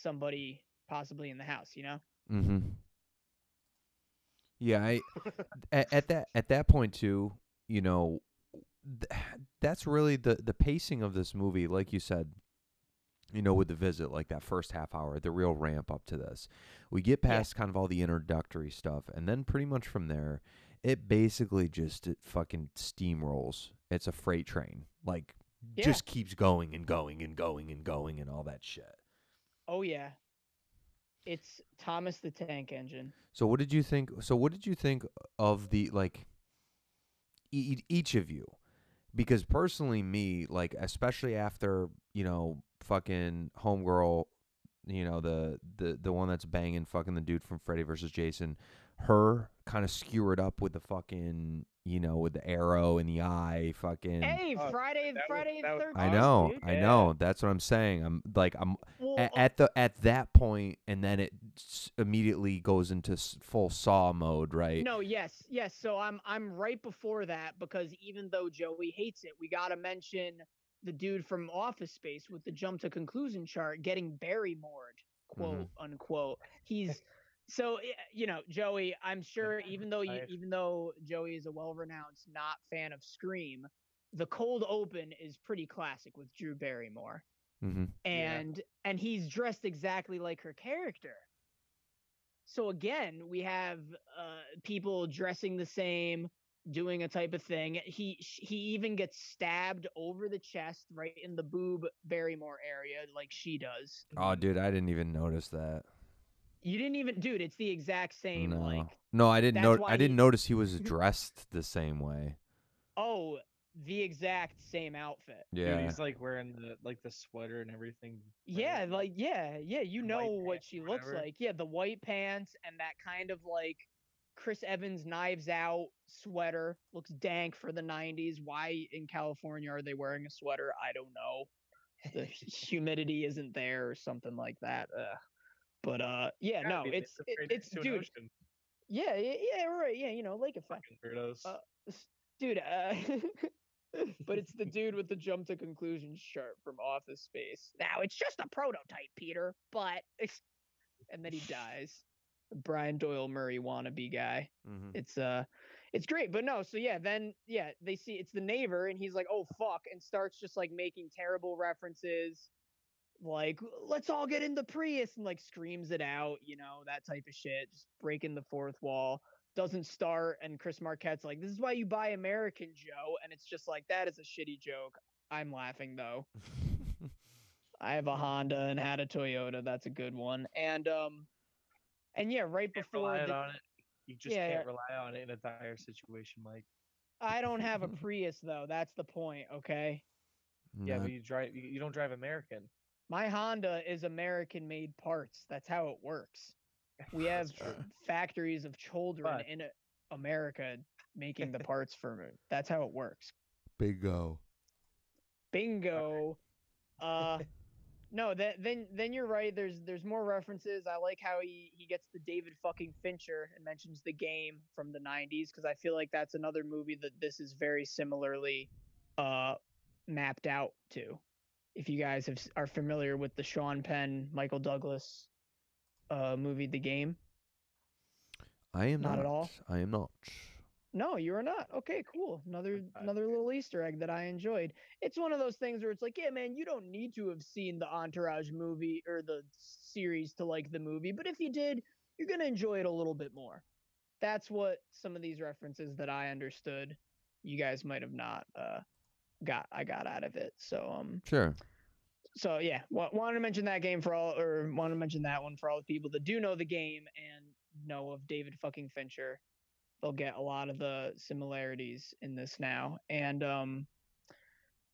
somebody possibly in the house, you know? Mm-hmm. Yeah, I at, at that at that point too, you know, th- that's really the the pacing of this movie, like you said. You know, with the visit, like that first half hour, the real ramp up to this, we get Yeah. past kind of all the introductory stuff, and then pretty much from there, it basically just it fucking steamrolls. It's a freight train, like Yeah. just keeps going and going and going and going and all that shit. Oh yeah. It's Thomas the Tank Engine. So what did you think? So what did you think of the like e- each of you? Because personally, me like especially after you know fucking homegirl, you know the the the one that's banging fucking the dude from Freddy versus Jason, her kind of skewered up with the fucking you know with the arrow in the eye, fucking. Hey, Oh, Friday, that was- Friday that was thirteenth. I know, dude. I Yeah. know. That's what I'm saying. I'm like I'm Well, a- uh, at the at that point, and then it immediately goes into full saw mode, right? No, yes, yes. So I'm I'm right before that because even though Joey hates it, we gotta mention the dude from Office Space with the jump to conclusion chart getting Barrymored, quote unquote. He's so you know Joey. I'm sure even though you even though Joey is a well-renowned not fan of Scream, the cold open is pretty classic with Drew Barrymore Mm-hmm. Yeah. and and he's dressed exactly like her character. So again, we have uh, people dressing the same, doing a type of thing. He he even gets stabbed over the chest, right in the boob Barrymore area, like she does. Oh, dude, I didn't even notice that. You didn't even, dude. It's the exact same. no, Like, no, I didn't know. I didn't he- notice he was dressed the same way. oh, the exact same outfit. Dude, Yeah, he's like wearing the like the sweater and everything. Yeah, like yeah, yeah, you And know what she looks whatever. like. Yeah, the white pants and that kind of like Chris Evans knives out sweater looks dank for the 90s. Why in California are they wearing a sweater? I don't know. The humidity isn't there or something like that. Ugh. But uh yeah, Gotta no, be, it's it, it's dude. ocean, Yeah, yeah, yeah, right. Yeah, you know, lake effect. fucking weirdos. Uh, dude, uh but it's the dude with the jump to conclusion shirt from Office Space. Now it's just a prototype, Peter, but it's and then he dies. Brian Doyle Murray wannabe guy. mm-hmm. It's uh it's great, but no, so yeah, then yeah, they see it's the neighbor and he's like, "Oh fuck," and starts just like making terrible references like let's all get in the Prius and like screams it out, you know, that type of shit, just breaking the fourth wall. Doesn't start and Chris Marquette's like, "This is why you buy American, Joe." And it's just like that is a shitty joke. I'm laughing though. I have a Honda and had a Toyota. That's a good one. And um and yeah, right can't before rely the, on it. You just Yeah, can't rely on it in a dire situation, Mike. I don't have a Prius though. That's the point, okay? Yeah, Not- but you drive. You, you don't drive American. My Honda is American made parts. That's how it works. We have factories of children But- in America making the parts for it. That's how it works. Bingo. Bingo. Uh no, that then then you're right. There's there's more references. I like how he he gets the David fucking Fincher and mentions the game from the 90s because I feel like that's another movie that this is very similarly uh mapped out to. If you guys have are familiar with the Sean Penn, Michael Douglas uh movie The Game. I am Not not. at all? I am not. No, you are not. Okay, cool. Another another little Easter egg that I enjoyed. It's one of those things where it's like, yeah, man, you don't need to have seen the Entourage movie or the series to like the movie, but if you did, you're gonna enjoy it a little bit more. That's what some of these references that I understood, you guys might have not uh got I got out of it. So um Sure. so yeah, wa- wanted to mention that game for all, or want to mention that one for all the people that do know the game and know of David fucking Fincher. They'll get a lot of the similarities in this now, and um,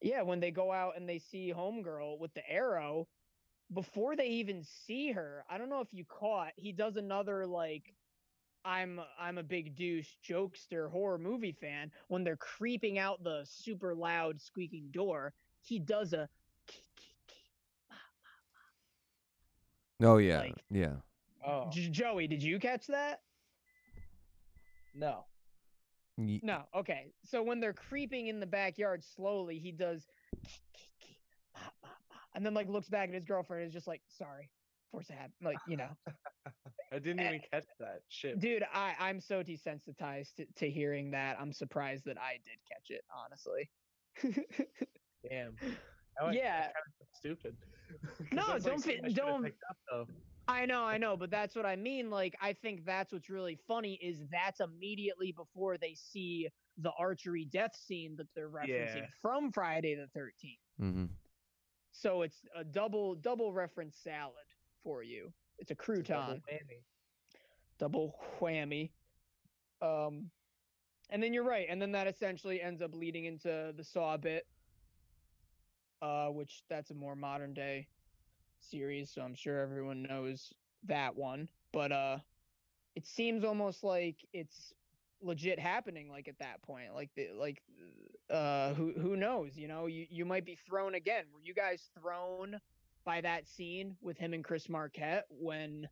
yeah, when they go out and they see Homegirl with the arrow, before they even see her, I don't know if you caught, he does another like. I'm I'm a big douche jokester horror movie fan. When they're creeping out the super loud squeaking door, he does a Oh yeah. Like- yeah. Oh J- Joey, did you catch that? no. Ye- No. Okay. So when they're creeping in the backyard slowly, he does, and then like looks back at his girlfriend and is just like, "Sorry, force a habit." Like you know, I didn't Eh, even catch that shit. dude, I I'm so desensitized to, to hearing that. I'm surprised that I did catch it. Honestly. Damn. Now I- I Yeah. kinda feel No, that's, like, don't something fe- I don't- up. I know, I know, but that's what I mean. Like, I think that's what's really funny is that's immediately before they see the archery death scene that they're referencing Yeah. from Friday the 13th. Mm-hmm. So it's a double double reference salad for you. It's a It's a crouton, double whammy. double whammy. Um, and then you're right, and then that essentially ends up leading into the Saw bit, uh, which that's a more modern day series, so I'm sure everyone knows that one. But uh, it seems almost like it's legit happening like at that point like the like uh who who knows you know you you might be thrown again were you guys thrown by that scene with him and chris marquette when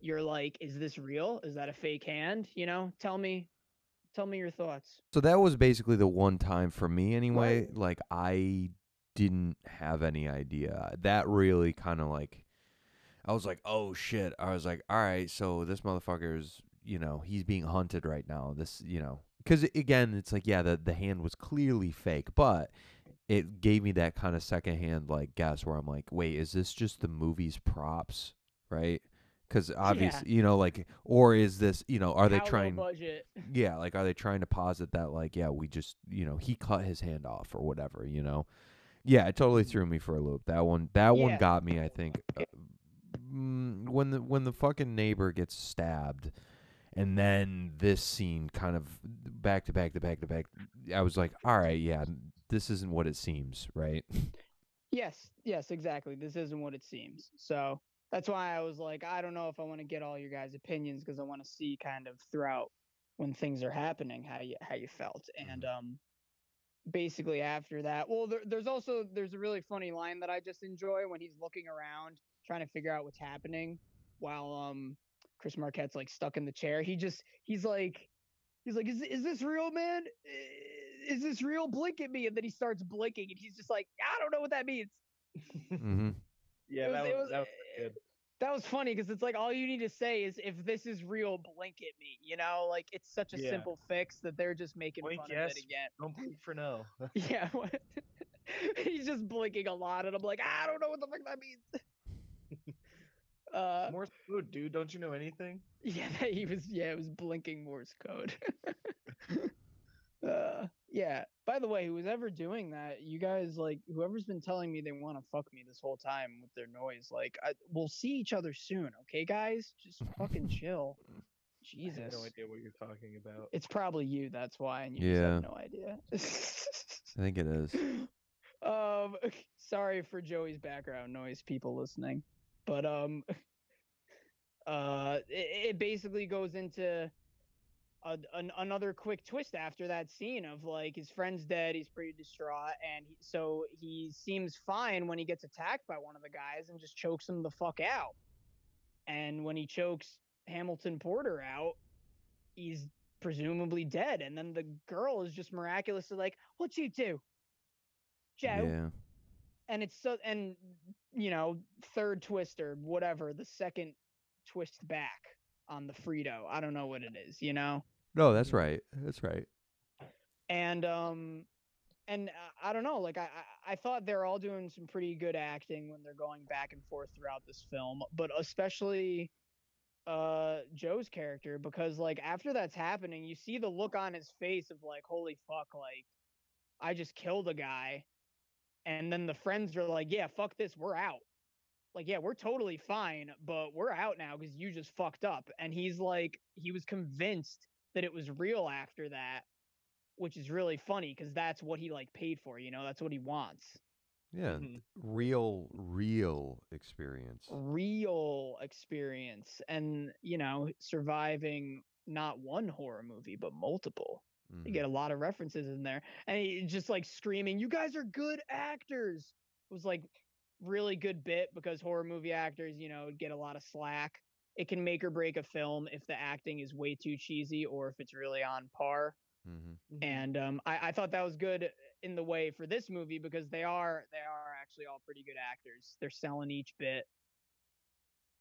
you're like is this real is that a fake hand you know tell me tell me your thoughts So that was basically the one time for me anyway. Like I didn't have any idea. That really kind of like I was like, "Oh shit." I was like, "All right, so this motherfucker's, you know, he's being hunted right now." This, you know, cuz again, it's like, yeah, the the hand was clearly fake, but it gave me that kind of secondhand like guess where I'm like, "Wait, is this just the movie's props?" Right? Cuz obviously, you know, like or is this, you know, are they How low trying budget yeah, like are they trying to posit that like yeah, we just you know he cut his hand off or whatever, you know? Yeah, it totally threw me for a loop. That one, that one got me. I think uh, mm, when the when the fucking neighbor gets stabbed, and then this scene kind of back to back to back to back. I was like, all right, yeah, this isn't what it seems, right? Yes, yes, exactly. This isn't what it seems. So that's why I was like, I don't know if I want to get all your guys' opinions because I want to see kind of throughout when things are happening how you how you felt. And um, basically after that, well, there, there's also there's a really funny line that I just enjoy when he's looking around trying to figure out what's happening while um Chris Marquette's like stuck in the chair. He just he's like he's like, is is this real, man? Is this real? Blink at me, and then he starts blinking, and he's just like, I don't know what that means. mm-hmm. Yeah, It that was- was, that was- was good. That was funny because it's like all you need to say is if this is real, blink at me. You know, like it's such a Yeah. simple fix that they're just making Blink fun yes. of it again. Don't blink for no. Yeah, what- he's just blinking a lot, and I'm like, I don't know what the fuck that means. uh, Morse code, dude. Don't you know anything? yeah, he was. Yeah, it was blinking Morse code. uh, yeah. By the way, who's ever doing that, you guys like whoever's been telling me they want to fuck me this whole time with their noise, like I, we'll see each other soon, okay, guys? Just fucking chill. Jesus, I have no idea what you're talking about. It's probably you. That's why, and you just Yeah. have no idea. I think it is. um, sorry for Joey's background noise, people listening, but um, uh, it, it basically goes into a, an, another quick twist after that scene of like his friend's dead, he's pretty distraught, and he, so he seems fine when he gets attacked by one of the guys and just chokes him the fuck out. And when he chokes Hamilton Porter out, he's presumably dead. And then the girl is just miraculously like, "What you do, Joe?" Yeah. and it's so and you know third twist or whatever the second twist back on the Frito. I don't know what it is, you know. No, that's right. That's right. And um and uh, I don't know, like I I I thought they're all doing some pretty good acting when they're going back and forth throughout this film, but especially uh Joe's character because like after that's happening, you see the look on his face of like holy fuck like I just killed a guy. And then the friends are like, "Yeah, fuck this, we're out." Like, yeah, we're totally fine, but we're out now because you just fucked up. And he's like, he was convinced that it was real after that, which is really funny because that's what he like paid for. You know, that's what he wants. Yeah. Mhm. Real, real experience. Real experience, and you know, surviving not one horror movie but multiple. You Mhm. get a lot of references in there, and he just like screaming, "You guys are good actors!" It was like really good bit because horror movie actors, you know, get a lot of slack. It can make or break a film if the acting is way too cheesy or if it's really on par. Mhm. And um, I, I thought that was good in the way for this movie because they are they are actually all pretty good actors. They're selling each bit,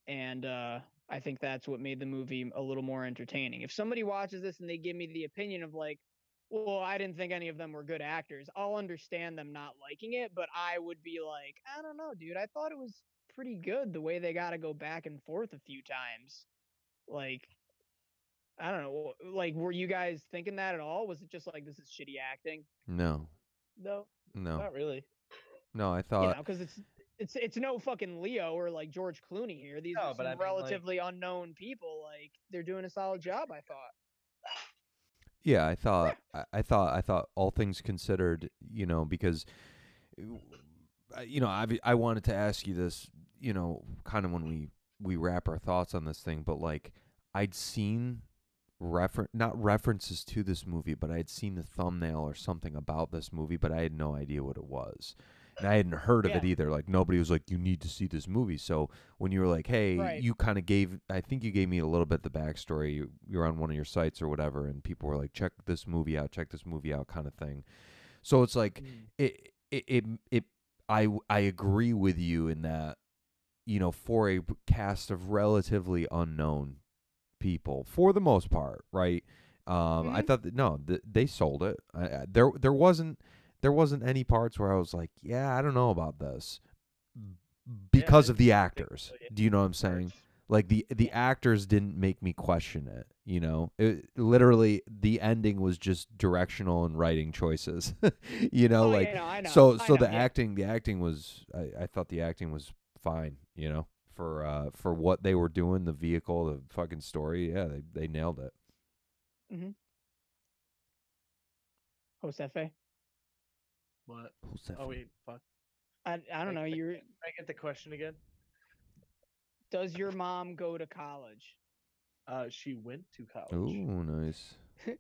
and uh, I think that's what made the movie a little more entertaining. If somebody watches this and they give me the opinion of like, well, I didn't think any of them were good actors, I'll understand them not liking it, but I would be like, I don't know, dude. I thought it was pretty good the way they got to go back and forth a few times. Like, I don't know. Like, were you guys thinking that at all? Was it just like this is shitty acting? No. No, No. not really. No, I you thought know, because it's it's it's no fucking Leo or like George Clooney here. These No, are some I mean, like- relatively unknown people. Like they're doing a solid job, I thought. Yeah, I thought I, I thought I thought all things considered, you know, because you know, I I wanted to ask you this, you know, kind of when we we wrap our thoughts on this thing, but like I'd seen refer not references to this movie, but I'd seen the thumbnail or something about this movie, but I had no idea what it was. And I hadn't heard of it either. Like nobody was like, "You need to see this movie." So when you were like, "Hey," Right. you kind of gave. I think you gave me a little bit the backstory. You, you're on one of your sites or whatever, and people were like, "Check this movie out. Check this movie out," kind of thing. So it's like Mm. it, it, it, it. I, I agree with you in that, you know, for a cast of relatively unknown people, for the most part, right? Um, I Mhm. thought that no, th- they sold it. I, I, there, there wasn't, there wasn't any parts where I was like, yeah, I don't know about this, because I of the actors. Do you know what I'm saying? Parts. Like the the actors didn't make me question it. You know, it, literally the ending was just directional and writing choices. you know, Oh, like yeah, no, I know, so I so know, the yeah. acting the acting was I, I thought the acting was fine. You know, for uh for what they were doing, the vehicle, the fucking story. Yeah, they they nailed it. mm-hmm Josefe. What? Who's that Oh wait, fuck. I I don't know. You Can I get the question again? Does your mom go to college? Uh, she went to college. Oh, nice.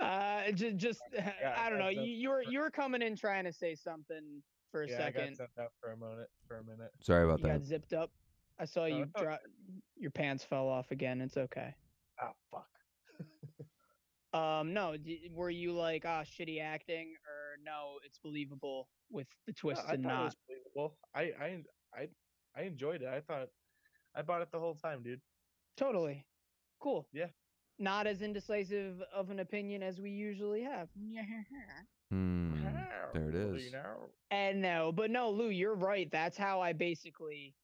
uh, just just I don't know. that's- You you were you were coming in trying to say something for a yeah, I second. got out for a moment. For a minute. Sorry about You that. got zipped up. I saw No, you it's okay. drop. Your pants fell off again. It's okay. Oh fuck. Um, no, d- were you like, ah, shitty acting, or no, it's believable with the No, twists I and thought it not? was believable. I I I I enjoyed it. I thought I bought it the whole time, dude. Totally. Cool. Yeah. Not as indecisive of an opinion as we usually have. Hmm, Wow, there it well, is. You know. And no, but no, Lou, you're right. That's how I basically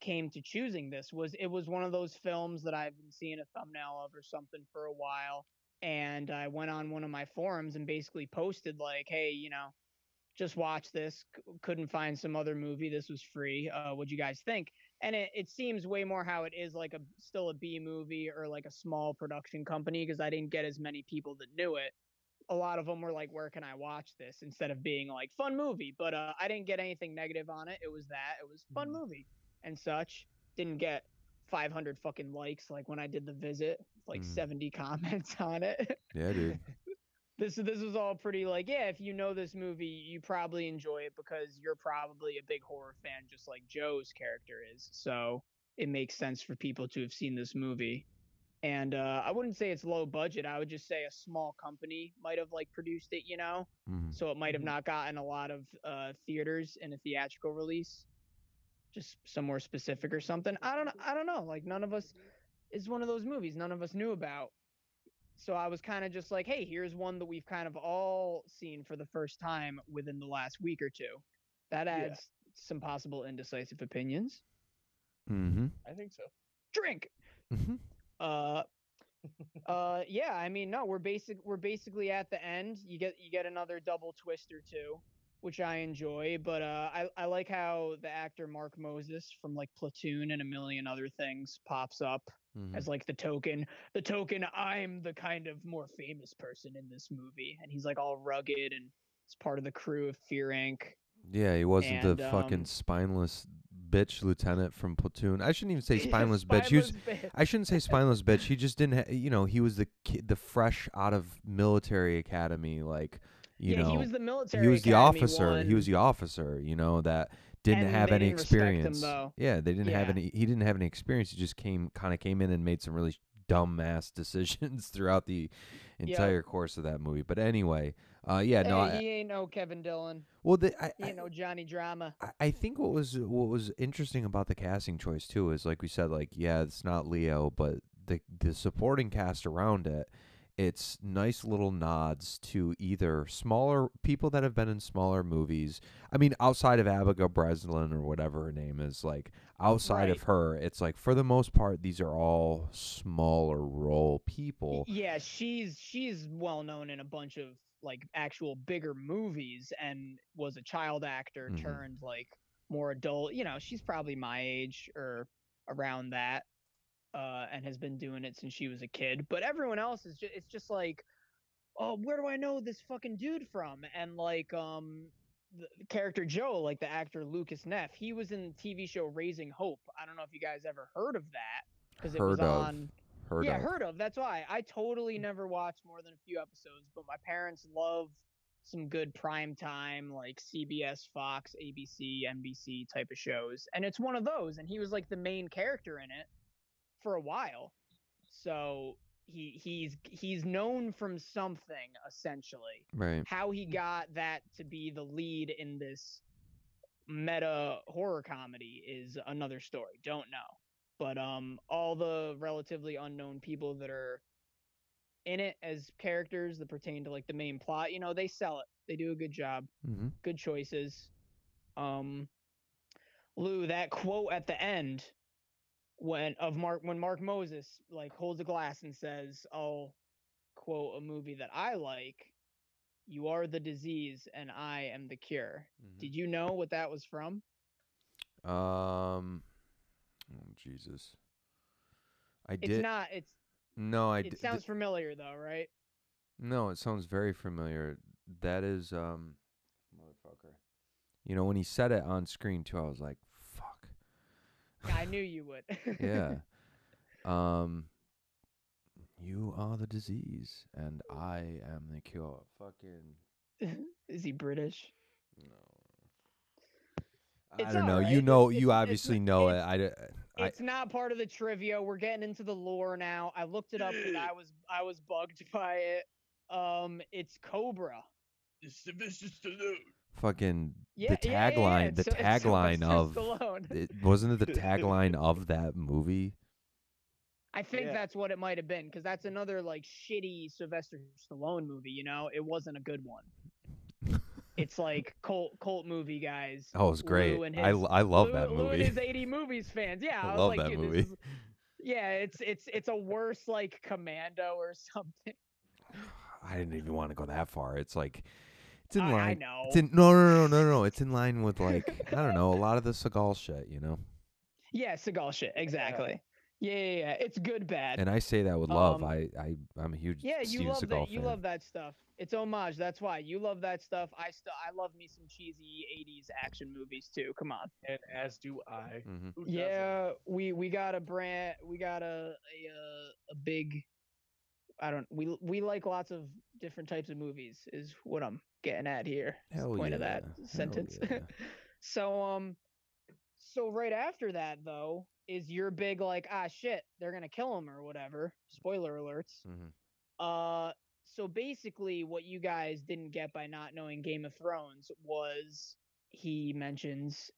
came to choosing this. Was it was one of those films that I've been seeing a thumbnail of or something for a while, and I went on one of my forums and basically posted like, "Hey, you know, just watch this. C- couldn't find some other movie. This was free. Uh, what'd you guys think?" And it, it seems way more how it is like a still a B movie or like a small production company because I didn't get as many people that knew it a lot of them were like, "Where can I watch this?" Instead of being like, "Fun movie," but uh, I didn't get anything negative on it. It was that it was fun Mhm. movie. and such. Didn't get 500 fucking likes like when I did the visit, like Mm. 70 comments on it. Yeah, dude. This this was all pretty like yeah if you know this movie you probably enjoy it because you're probably a big horror fan just like joe's character is. So it makes sense for people to have seen this movie. And uh, i wouldn't say it's low budget. I would just say a small company might have like produced it you know? Mhm. so it might have Mhm. not gotten a lot of uh, theaters in a theatrical release. Just somewhere specific or something. I don't i don't know. Like none of us is one of those movies none of us knew about so i was kind of just like hey here's one that we've kind of all seen for the first time within the last week or two that Yeah. adds some possible indecisive opinions Mm-hmm. I think so. drink Mm-hmm. uh uh yeah i mean no we're basic we're basically at the end you get you get another double twist or two which i enjoy but uh i i like how the actor mark moses from like platoon and a million other things pops up Mm-hmm. as like the token the token i'm the kind of more famous person in this movie and he's like all rugged and it's part of the crew of fear inc Yeah, he wasn't And, the fucking um, spineless bitch lieutenant from Platoon. I shouldn't even say spineless bitch. He was, bitch. I shouldn't say spineless bitch. He just didn't. Ha- you know, he was the kid, the fresh out of military academy. Like, you yeah know, he was the military he was the Academy officer. He was the officer. You know that didn't And have any didn't respect him, experience. Yeah, they didn't have any. He didn't have any experience. He just came, kind of came in and made some really dumb ass decisions throughout the entire course of that movie. But anyway, uh, yeah, no, Hey, I, he ain't no Kevin Dillon. well, the, I, He I, ain't no Johnny Drama. I- I think what was what was interesting about the casting choice too is like we said, like yeah, it's not Leo, but the the supporting cast around it, it's nice little nods to either smaller people that have been in smaller movies. I mean, outside of Abigail Breslin or whatever her name is, like outside of her, it's like for the most part these are all smaller role people. Yeah, she's she's well known in a bunch of like actual bigger movies and was a child actor Mhm. turned like more adult. You know, she's probably my age or around that. Uh, and has been doing it since she was a kid. But everyone else is just it's just like, oh, where do I know this fucking dude from? And like um the character Joe, like the actor Lucas Neff, he was in the TV show Raising Hope. I don't know if you guys ever heard of that because it was Heard of. on Heard yeah, of. heard of. That's why I totally never watched more than a few episodes, but my parents love some good prime time like CBS, Fox, ABC, NBC type of shows, and it's one of those. And he was like the main character in it for a while, so he he's he's known from something essentially. Right. How he got that to be the lead in this meta horror comedy is another story. Don't know. But um all the relatively unknown people that are in it as characters that pertain to like the main plot, you know, they sell it. They do a good job. Mm-hmm. Good choices. Um Lou, that quote at the end when of Mark when Mark Moses like holds a glass and says, "I'll quote a movie that I like, you are the disease and I am the cure." Did you know what that was from? Um. Oh Jesus. I It's did. not it's no, I it did. sounds familiar though, right? No, it sounds very familiar. That is um motherfucker. You know, when he said it on screen too, I was like. I knew you would. Yeah. um You are the disease and I am the cure. Fucking Is he British? no. I It's don't know. alright. You know it's- you it's obviously n- know it. it's- I, d- I It's not part of the trivia. We're getting into the lore now. I looked it up because I was I was bugged by it. Um, it's Cobra. It's Sylvester Stallone. Fucking Yeah, the yeah, yeah, yeah, tagline the it's Syl- it's tagline Sylvester of Stallone. it wasn't it the tagline of that movie? I think Yeah. that's what it might have been because that's another like shitty Sylvester Stallone movie. You know, it wasn't a good one. it's like cult cult movie guys. Oh, it was great. Lou and I, his- l- I love Lou, that Lou and movie. his 80 movies fans. Yeah, I I, was love like, that movie. Is, yeah, it's it's it's a worse like Commando or something. I didn't even want to go that far. It's like it's in I, line. I know. It's in no no no no no. It's in line with like I don't know a lot of the Seagal shit. You know. Yeah, Seagal shit. Exactly. Yeah, yeah, yeah. It's good bad. And I say that with love. Um, I, I I'm a huge yeah, you Steven love Seagal that. You love that stuff. It's homage. That's why you love that stuff. I still I love me some cheesy '80s action movies too. Come on. and as do I. Mm-hmm. Yeah, we we got a brand. We got a a uh, a big. I don't. We we like lots of different types of movies. Is what I'm getting at here. Hell point of that hell sentence. yeah. so um, so right after that though is your big like ah shit they're gonna kill him or whatever. Spoiler alerts. Mhm. Uh, so basically, what you guys didn't get by not knowing Game of Thrones was he mentions,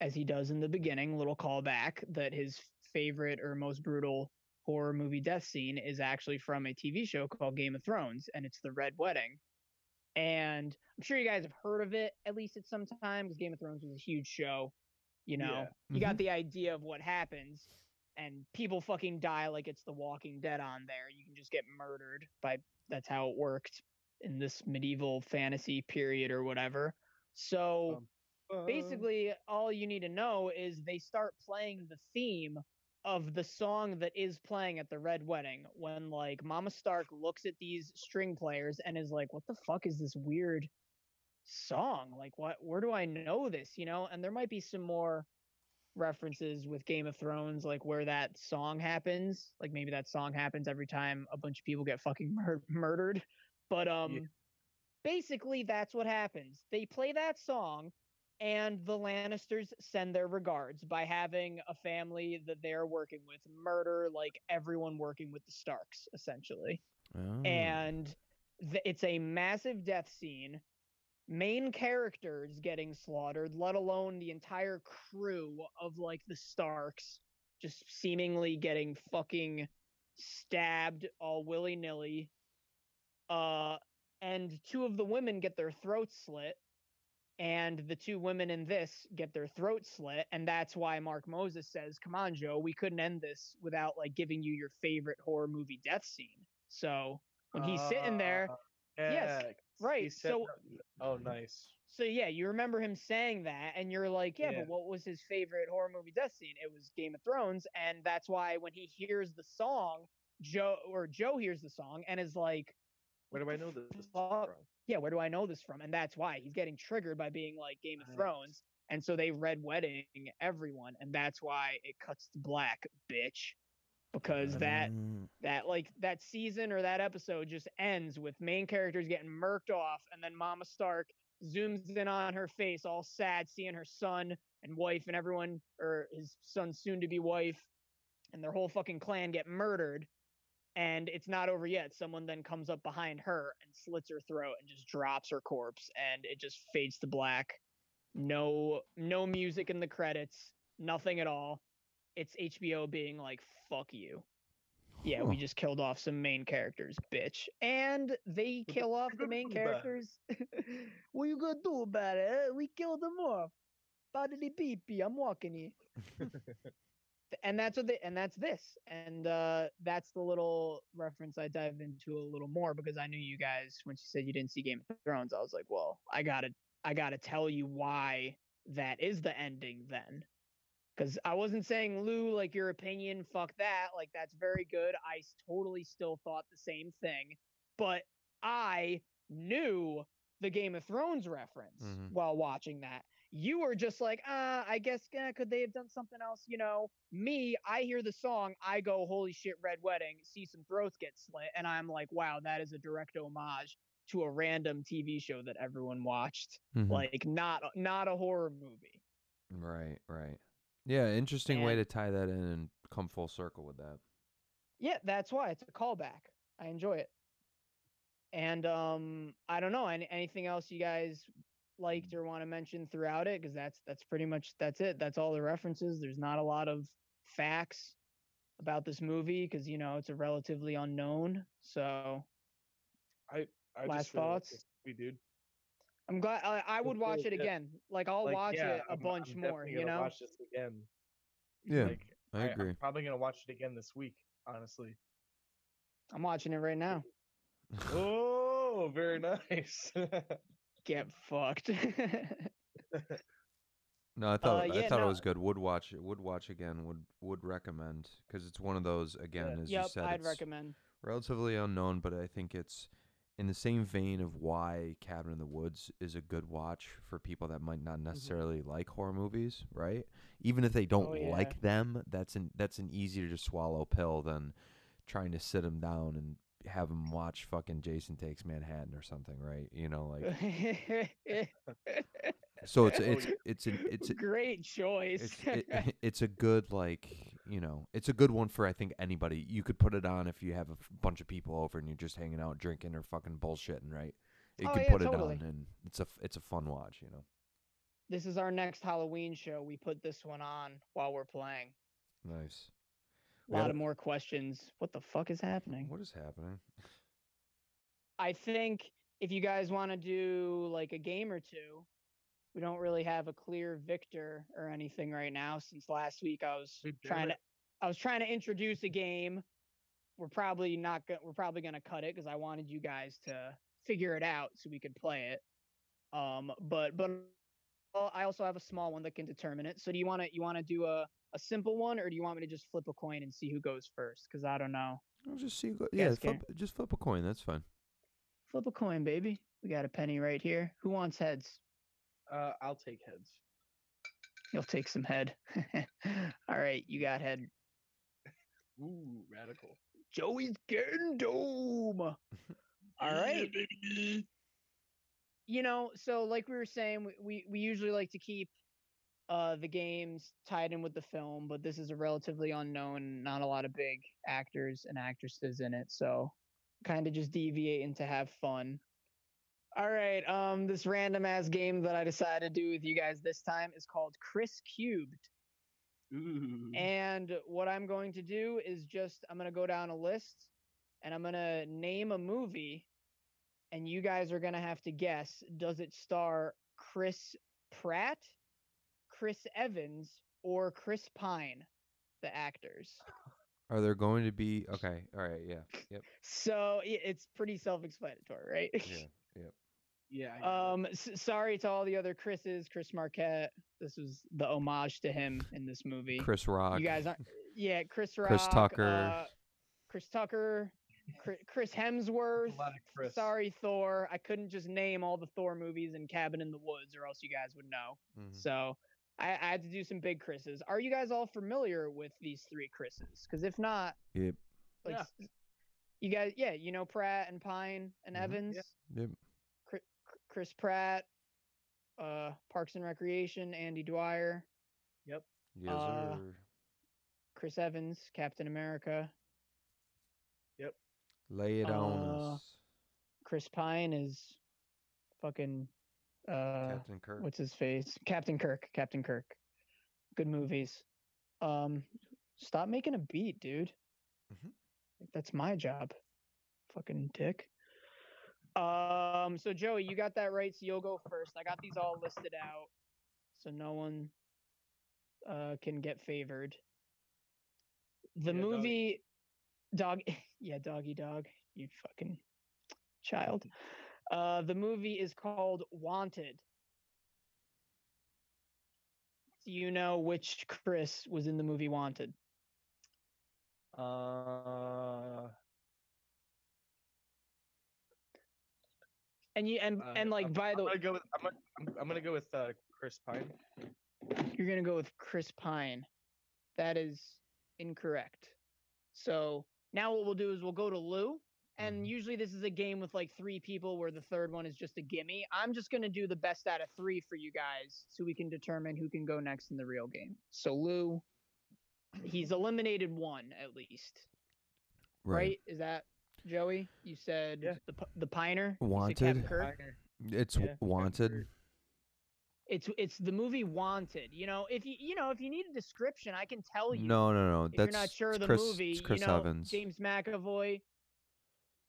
as he does in the beginning, little callback that his favorite or most brutal horror movie death scene is actually from a TV show called Game of Thrones, and it's the Red Wedding. And I'm sure you guys have heard of it at least at some time because Game of Thrones was a huge show. You know, Yeah. you got the idea of what happens and people fucking die like it's the walking dead on there you can just get murdered by that's how it worked in this medieval fantasy period or whatever so Um, basically all you need to know is they start playing the theme of the song that is playing at the red wedding when like mama stark looks at these string players and is like what the fuck is this weird song? Like what where do i know this? You know? And there might be some more references with game of thrones like where that song happens. Like maybe that song happens every time a bunch of people get fucking mur- murdered. But um basically that's what happens. They play that song and the lannisters send their regards by having a family that they're working with murder like everyone working with the starks essentially. Oh. and th- it's a massive death scene main characters getting slaughtered let alone the entire crew of like the starks just seemingly getting fucking stabbed all willy-nilly. Uh and two of the women get their throats slit and the two women in this get their throats slit and that's why mark moses says come on joe we couldn't end this without like giving you your favorite horror movie death scene so when he's sitting there uh, Yes, right, said so- that- oh, nice. so yeah you remember him saying that and you're like yeah, Yeah. but what was his favorite horror movie death scene it was game of thrones and that's why when he hears the song joe or joe hears the song and is like Where do I know this from? Yeah, where do I know this from? And that's why he's getting triggered by being like Game of. Thrones. And so they red wedding everyone, and that's why it cuts to black, bitch. Because that Mm. that like that season or that episode just ends with main characters getting murked off, and then Mama Stark zooms in on her face, all sad, seeing her son and wife and everyone, or his son's soon to be wife, and their whole fucking clan get murdered. And it's not over yet. Someone then comes up behind her and slits her throat and just drops her corpse, and it just fades to black. No, no music in the credits, nothing at all. It's HBO being like, "Fuck you." Yeah, we just killed off some main characters, bitch. And they kill off the main gonna do about it? characters. what you gonna do about it? We killed them off. Badly beep I'm walking here. and that's what they and that's this. And uh that's the little reference I dive into a little more because I knew you guys when she said you didn't see Game of Thrones, I was like, well, I gotta I gotta tell you why that is the ending then. Because I wasn't saying Lou, like your opinion, fuck that. Like that's very good. i totally still thought the same thing, but I knew the Game of Thrones reference Mhm. while watching that. You were just like, ah, I guess eh, could they have done something else? You know, me, I hear the song, I go, holy shit, Red Wedding, see some throats get slit, and I'm like, wow, that is a direct homage to a random TV show that everyone watched, Mhm. like not not a horror movie. Right, right. Yeah, interesting way to tie that in and come full circle with that. Yeah, that's why it's a callback. I enjoy it. And um, I don't know any, anything else you guys liked or want to mention throughout it because that's that's pretty much that's it. That's all the references. There's not a lot of facts about this movie because you know it's a relatively unknown. So I I Last just thoughts? We movie, dude. I'm glad I, I would watch it again. Like I'll Like, watch yeah, it a I'm- bunch I'm more. You know. watch this again. Yeah, like, I agree. I'm probably gonna watch it again this week. Honestly. I'm watching it right now. Oh, very nice. Get fucked. No, I thought Uh, I thought no. it was good. Would watch it. Would watch again. Would would recommend because it's one of those again as you said. I'd recommend. relatively unknown, but I think it's in the same vein of why Cabin in the Woods is a good watch for people that might not necessarily like horror movies, right? Even if they don't Oh, yeah. like them, that's an that's an easier to swallow pill than trying to sit them down and have them watch fucking Jason Takes Manhattan or something, right? You know, like so it's it's it's an it's a- Great choice. it's it, it's a good like you know it's a good one for I think anybody. You could put it on if you have a bunch of people over and you're just hanging out drinking or fucking bullshitting, right? You Oh, can yeah, put totally. it on and it's a f- it's a fun watch, you know. this is our next Halloween show. We put this one on while we're playing. Nice. A lot had of more questions. What the fuck is happening? What is happening? I think if you guys want to do like a game or two, we don't really have a clear victor or anything right now. Since last week, I was We trying to I was trying to introduce a game. We're probably not go- we're probably gonna cut it because I wanted you guys to figure it out so we could play it. Um, but but well, I also have a small one that can determine it. So do you want to you want to do a a simple one or do you want me to just flip a coin and see who goes first? Because I don't know. I'll just see. go- Yeah, flip, just flip a coin. That's fine. Flip a coin, baby. We got a penny right here. Who wants heads? Uh, I'll take heads. You'll take some head. All right, you got head. Ooh, radical. Joey's getting dome. All right. You know, so like we were saying, we, we, we usually like to keep uh, the games tied in with the film, but this is a relatively unknown, not a lot of big actors and actresses in it. So kind of just deviating to have fun. All right. Um, this random ass game that I decided to do with you guys this time is called Chris Cubed. Ooh. And what I'm going to do is just I'm gonna go down a list and I'm gonna name a movie and you guys are gonna have to guess does it star Chris Pratt, Chris Evans, or Chris Pine, the actors. Are there going to be okay? All right. Yeah. Yep. So it's pretty self-explanatory, right? Yeah. Yep. yeah. Um, s- sorry to all the other Chris's, Chris Marquette. This was the homage to him in this movie. Chris Rock. You guys aren't. Yeah, Chris Rock. Chris Tucker. Uh, Chris Tucker. Chris, Chris Hemsworth. a lot of Chris. Sorry, Thor. I couldn't just name all the Thor movies and Cabin in the Woods, or else you guys would know. Mhm. So I, I had to do some big Chris's. Are you guys all familiar with these three Chris's? Because if not, Yep. like, Yeah. you guys, yeah, you know Pratt and Pine and Mhm. Evans. Yep. Chri- Chris Pratt, uh, Parks and Recreation, Andy Dwyer, Yep. Yes, Uh, sir. Chris Evans, Captain America. Yep. Lay it on uh, us, Chris Pine is fucking uh Captain Kirk. what's his face? Captain Kirk. Captain Kirk. Good movies. Um stop making a beat, dude. Mhm. That's my job. Fucking dick. Um so Joey, you got that right, so you'll go first. I got these all listed out so no one uh can get favored. The Yeah, doggy. movie dog yeah, doggy dog, you fucking child. Uh the movie is called Wanted. Do you know which Chris was in the movie Wanted? Uh, And you and uh, and like I'm, by the way, go with I'm gonna, I'm, I'm gonna go with uh, Chris Pine. you're gonna go with Chris Pine. That is incorrect. So now what we'll do is we'll go to Lou, and Mhm. usually this is a game with like three people where the third one is just a gimme. I'm just gonna do the best out of three for you guys, so we can determine who can go next in the real game. So Lou, he's eliminated one at least, right? Is that Joey? You said Yeah. the P- the Piner. You said Captain Wanted? Piner. It's Yeah, wanted. It's it's the movie Wanted. You know, if you you know if you need a description, I can tell you. No, no, no. if That's you're not sure of the Chris, movie, It's Chris you know, Evans. James McAvoy.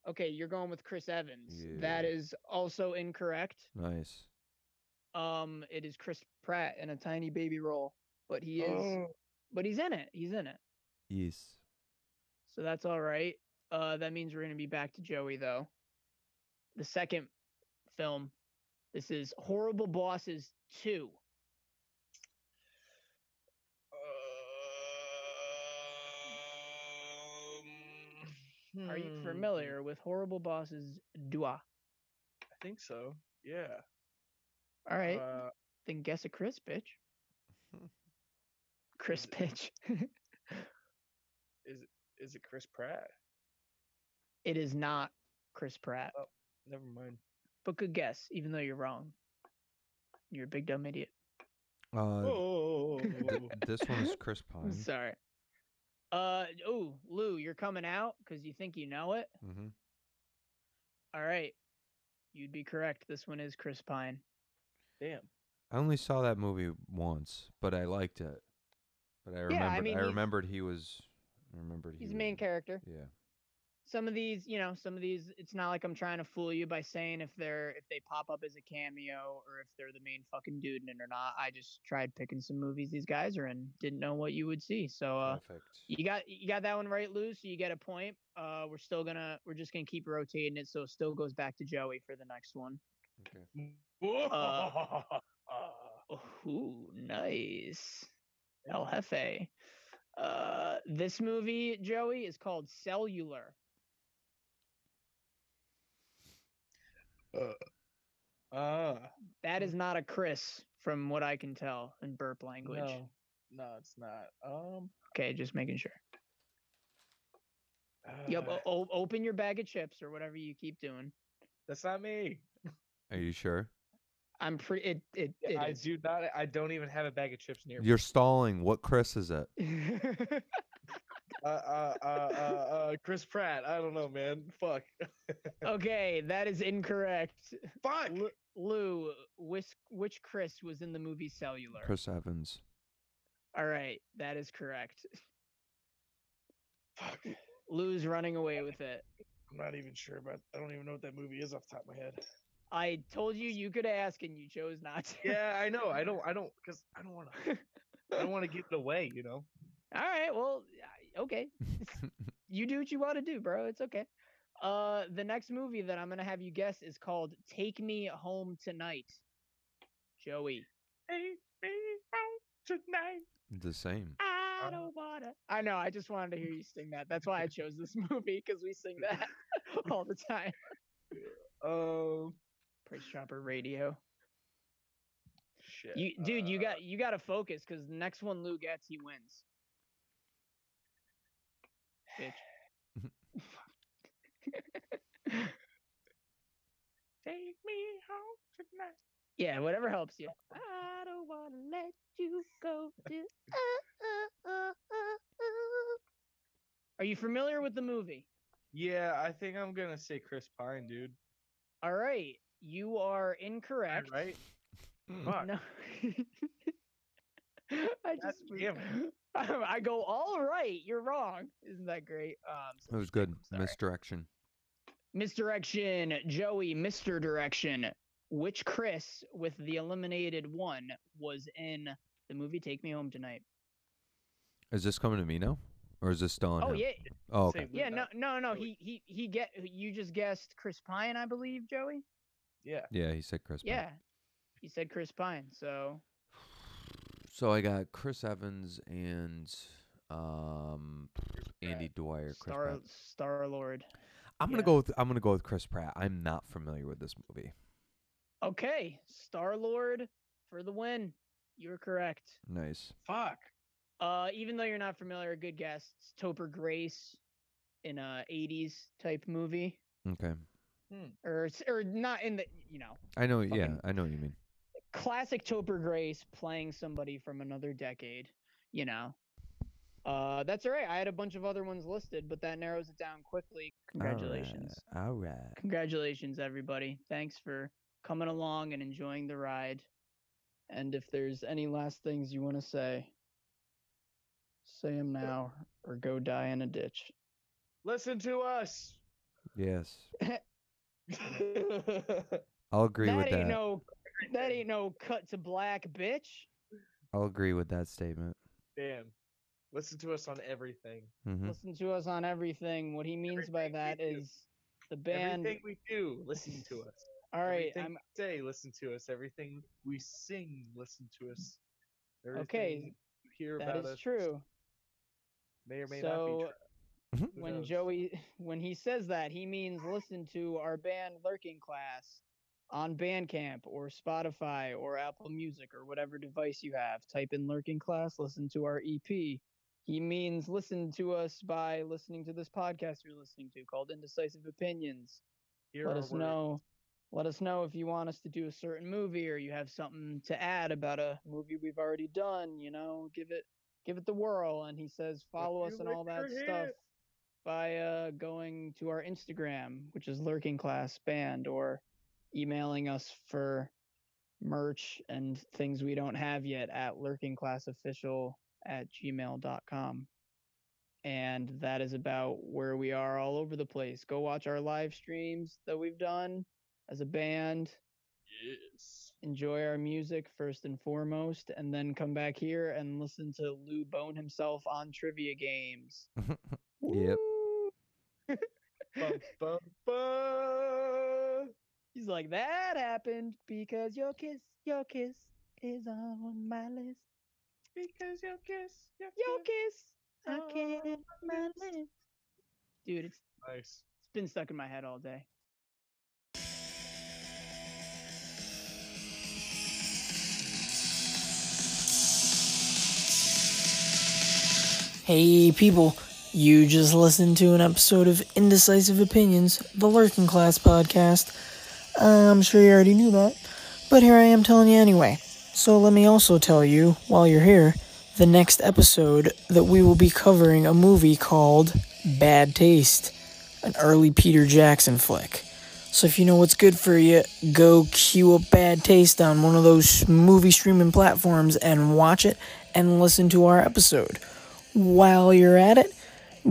Okay, you're going with Chris Evans. That Yeah. is also incorrect. Nice. Um, it is Chris Pratt in a tiny baby role, but he is, Oh, but he's in it. He's in it, Yes. so that's all right. Uh, that means we're gonna be back to Joey though. The second film, this is Horrible Bosses Two. Are you Hmm, familiar with Horrible Bosses Dua? I think so. Yeah. All right, Uh, then guess a Chris bitch. Chris it- bitch. is it is it Chris Pratt? it is not Chris Pratt, Oh, Never mind. but good guess, even though you're wrong. You're a big dumb idiot. Uh, Oh. th- this one is Chris Pine. Sorry. Uh oh, Lou, you're coming out because you think you know it. hmm All right, you'd be correct. This one is Chris Pine. Damn. I only saw that movie once, but I liked it. But I Yeah, I remembered. I, he's- remembered he was. I remembered he He's the was main character. Yeah. Some of these, you know, some of these, it's not like I'm trying to fool you by saying if they're if they pop up as a cameo or if they're the main fucking dude in it or not. I just tried picking some movies these guys are in. Didn't know what you would see. So uh Perfect. you got you got that one right, Lou. So you get a point. Uh, we're still gonna we're just gonna keep rotating it, so it still goes back to Joey for the next one. Okay. Uh, Ooh, nice. El Jefe. Uh, this movie, Joey, is called Cellular. Uh, That is not a Chris, from what I can tell in burp language. no, no, it's not. Um. Okay, just making sure. Yep. uh, o- o- open your bag of chips or whatever you keep doing. that's not me. Are you sure? I'm pretty. It it, it I is. do not. I don't even have a bag of chips near me. You're stalling. What Chris is it? Uh, uh, uh, uh, uh, Chris Pratt. I don't know, man. Fuck. okay, that is incorrect. Fuck. Lu- Lou, which which Chris was in the movie Cellular? Chris Evans. All right, that is correct. Fuck. Lou's running away with it. I'm not even sure about. I don't even know what that movie is off the top of my head. I told you you could ask and you chose not to. Yeah, I know. I don't. I don't. Cause I don't want to. I don't want to give it away. You know. All right, well, I- okay. you do what you want to do, bro. It's okay. Uh, the next movie that I'm gonna have you guess is called "Take Me Home Tonight." Joey, Take me home tonight. the same. I Uh, don't wanna. I know. I just wanted to hear you sing that. That's why I chose this movie because we sing that all the time. Um. Price Chopper Radio. Shit. You, dude, you uh, got you got to focus because the next one Lou gets, he wins. Bitch. Take me home tonight. Yeah, whatever helps you. I don't wanna let you go. To, uh, uh, uh, uh, uh. Are you familiar with the movie? Yeah, I think I'm gonna say Chris Pine, dude. All right, you are incorrect. Right? Fuck. No. I just damn I go all right. You're wrong. Isn't that great? Um, so It was good. Misdirection. Misdirection, Joey, Mr. Direction. Which Chris with the eliminated one was in the movie Take Me Home Tonight? Is this coming to me now, or is this still on Oh him? yeah, Oh, okay. Yeah. No, no, no. He he he get. You just guessed Chris Pine, I believe, Joey. Yeah. Yeah, he said Chris. Pine. Yeah, he said Chris Pine. So So I got Chris Evans and um Andy Dwyer. Chris Star Pratt. Star Lord. I'm gonna yeah. go with I'm gonna go with Chris Pratt. I'm not familiar with this movie. Okay, Star Lord for the win. You're correct. Nice. Fuck. Uh, even though you're not familiar, good guess. It's Topher Grace in a '80s type movie, Okay. or or not in the you know I know. Yeah, I know what you mean. Classic Topher Grace playing somebody from another decade. You know. Uh, that's all right. I had a bunch of other ones listed, but that narrows it down quickly. Congratulations. All right. All right. Congratulations, everybody. Thanks for coming along and enjoying the ride. And if there's any last things you want to say, say them now or go die in a ditch. Listen to us. Yes, I'll agree that with ain't that. no that ain't no cut to black, bitch. I'll agree with that statement. Damn. Listen to us on everything. hmm Listen to us on everything. What he means by Everything we that do. the band. Everything we do, listen to us. All right, Everything I'm we say, listen to us. Everything we sing, listen to us. Okay, Everything you hear that about is us true. may or may not be So true. When knows? Joey when he says that, he means listen to our band Lurking Class on Bandcamp or Spotify or Apple Music or whatever device you have. Type in Lurking Class, listen to our EP. He means listen to us by listening to this podcast you're listening to called Indecisive Opinions. Hear Let us know. Let us know if you want us to do a certain movie or you have something to add about a movie we've already done. You know, give it give it the whirl. And he says follow us and all that stuff by uh, going to our Instagram, which is Lurking Class Band, or emailing us for merch and things we don't have yet at lurkingclassofficial at gmail.com. And that is about where we are all over the place. Go watch our live streams that we've done as a band. Yes. Enjoy our music first and foremost, and then come back here and listen to Lou Bone himself on trivia games. Yep. Bum, bum, bum. He's like, that happened because your kiss, your kiss is on my list. Because your kiss, your Your kiss. kiss, I can't on my list. Dude, it's, Nice. it's been stuck in my head all day. Hey people, you just listened to an episode of Indecisive Opinions, the Lurking Class podcast. Uh, I'm sure you already knew that, but here I am telling you anyway. So let me also tell you, while you're here, the next episode that we will be covering a movie called Bad Taste, an early Peter Jackson flick. So if you know what's good for you, go cue up Bad Taste on one of those movie streaming platforms and watch it and listen to our episode. While you're at it,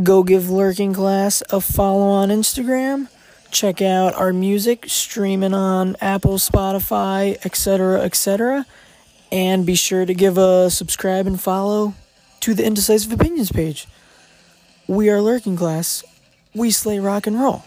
go give Lurking Class a follow on Instagram. Check out our music streaming on Apple, Spotify, etc., etc. And be sure to give a subscribe and follow to the Indecisive Opinions page. We are Lurking Class. We slay rock and roll.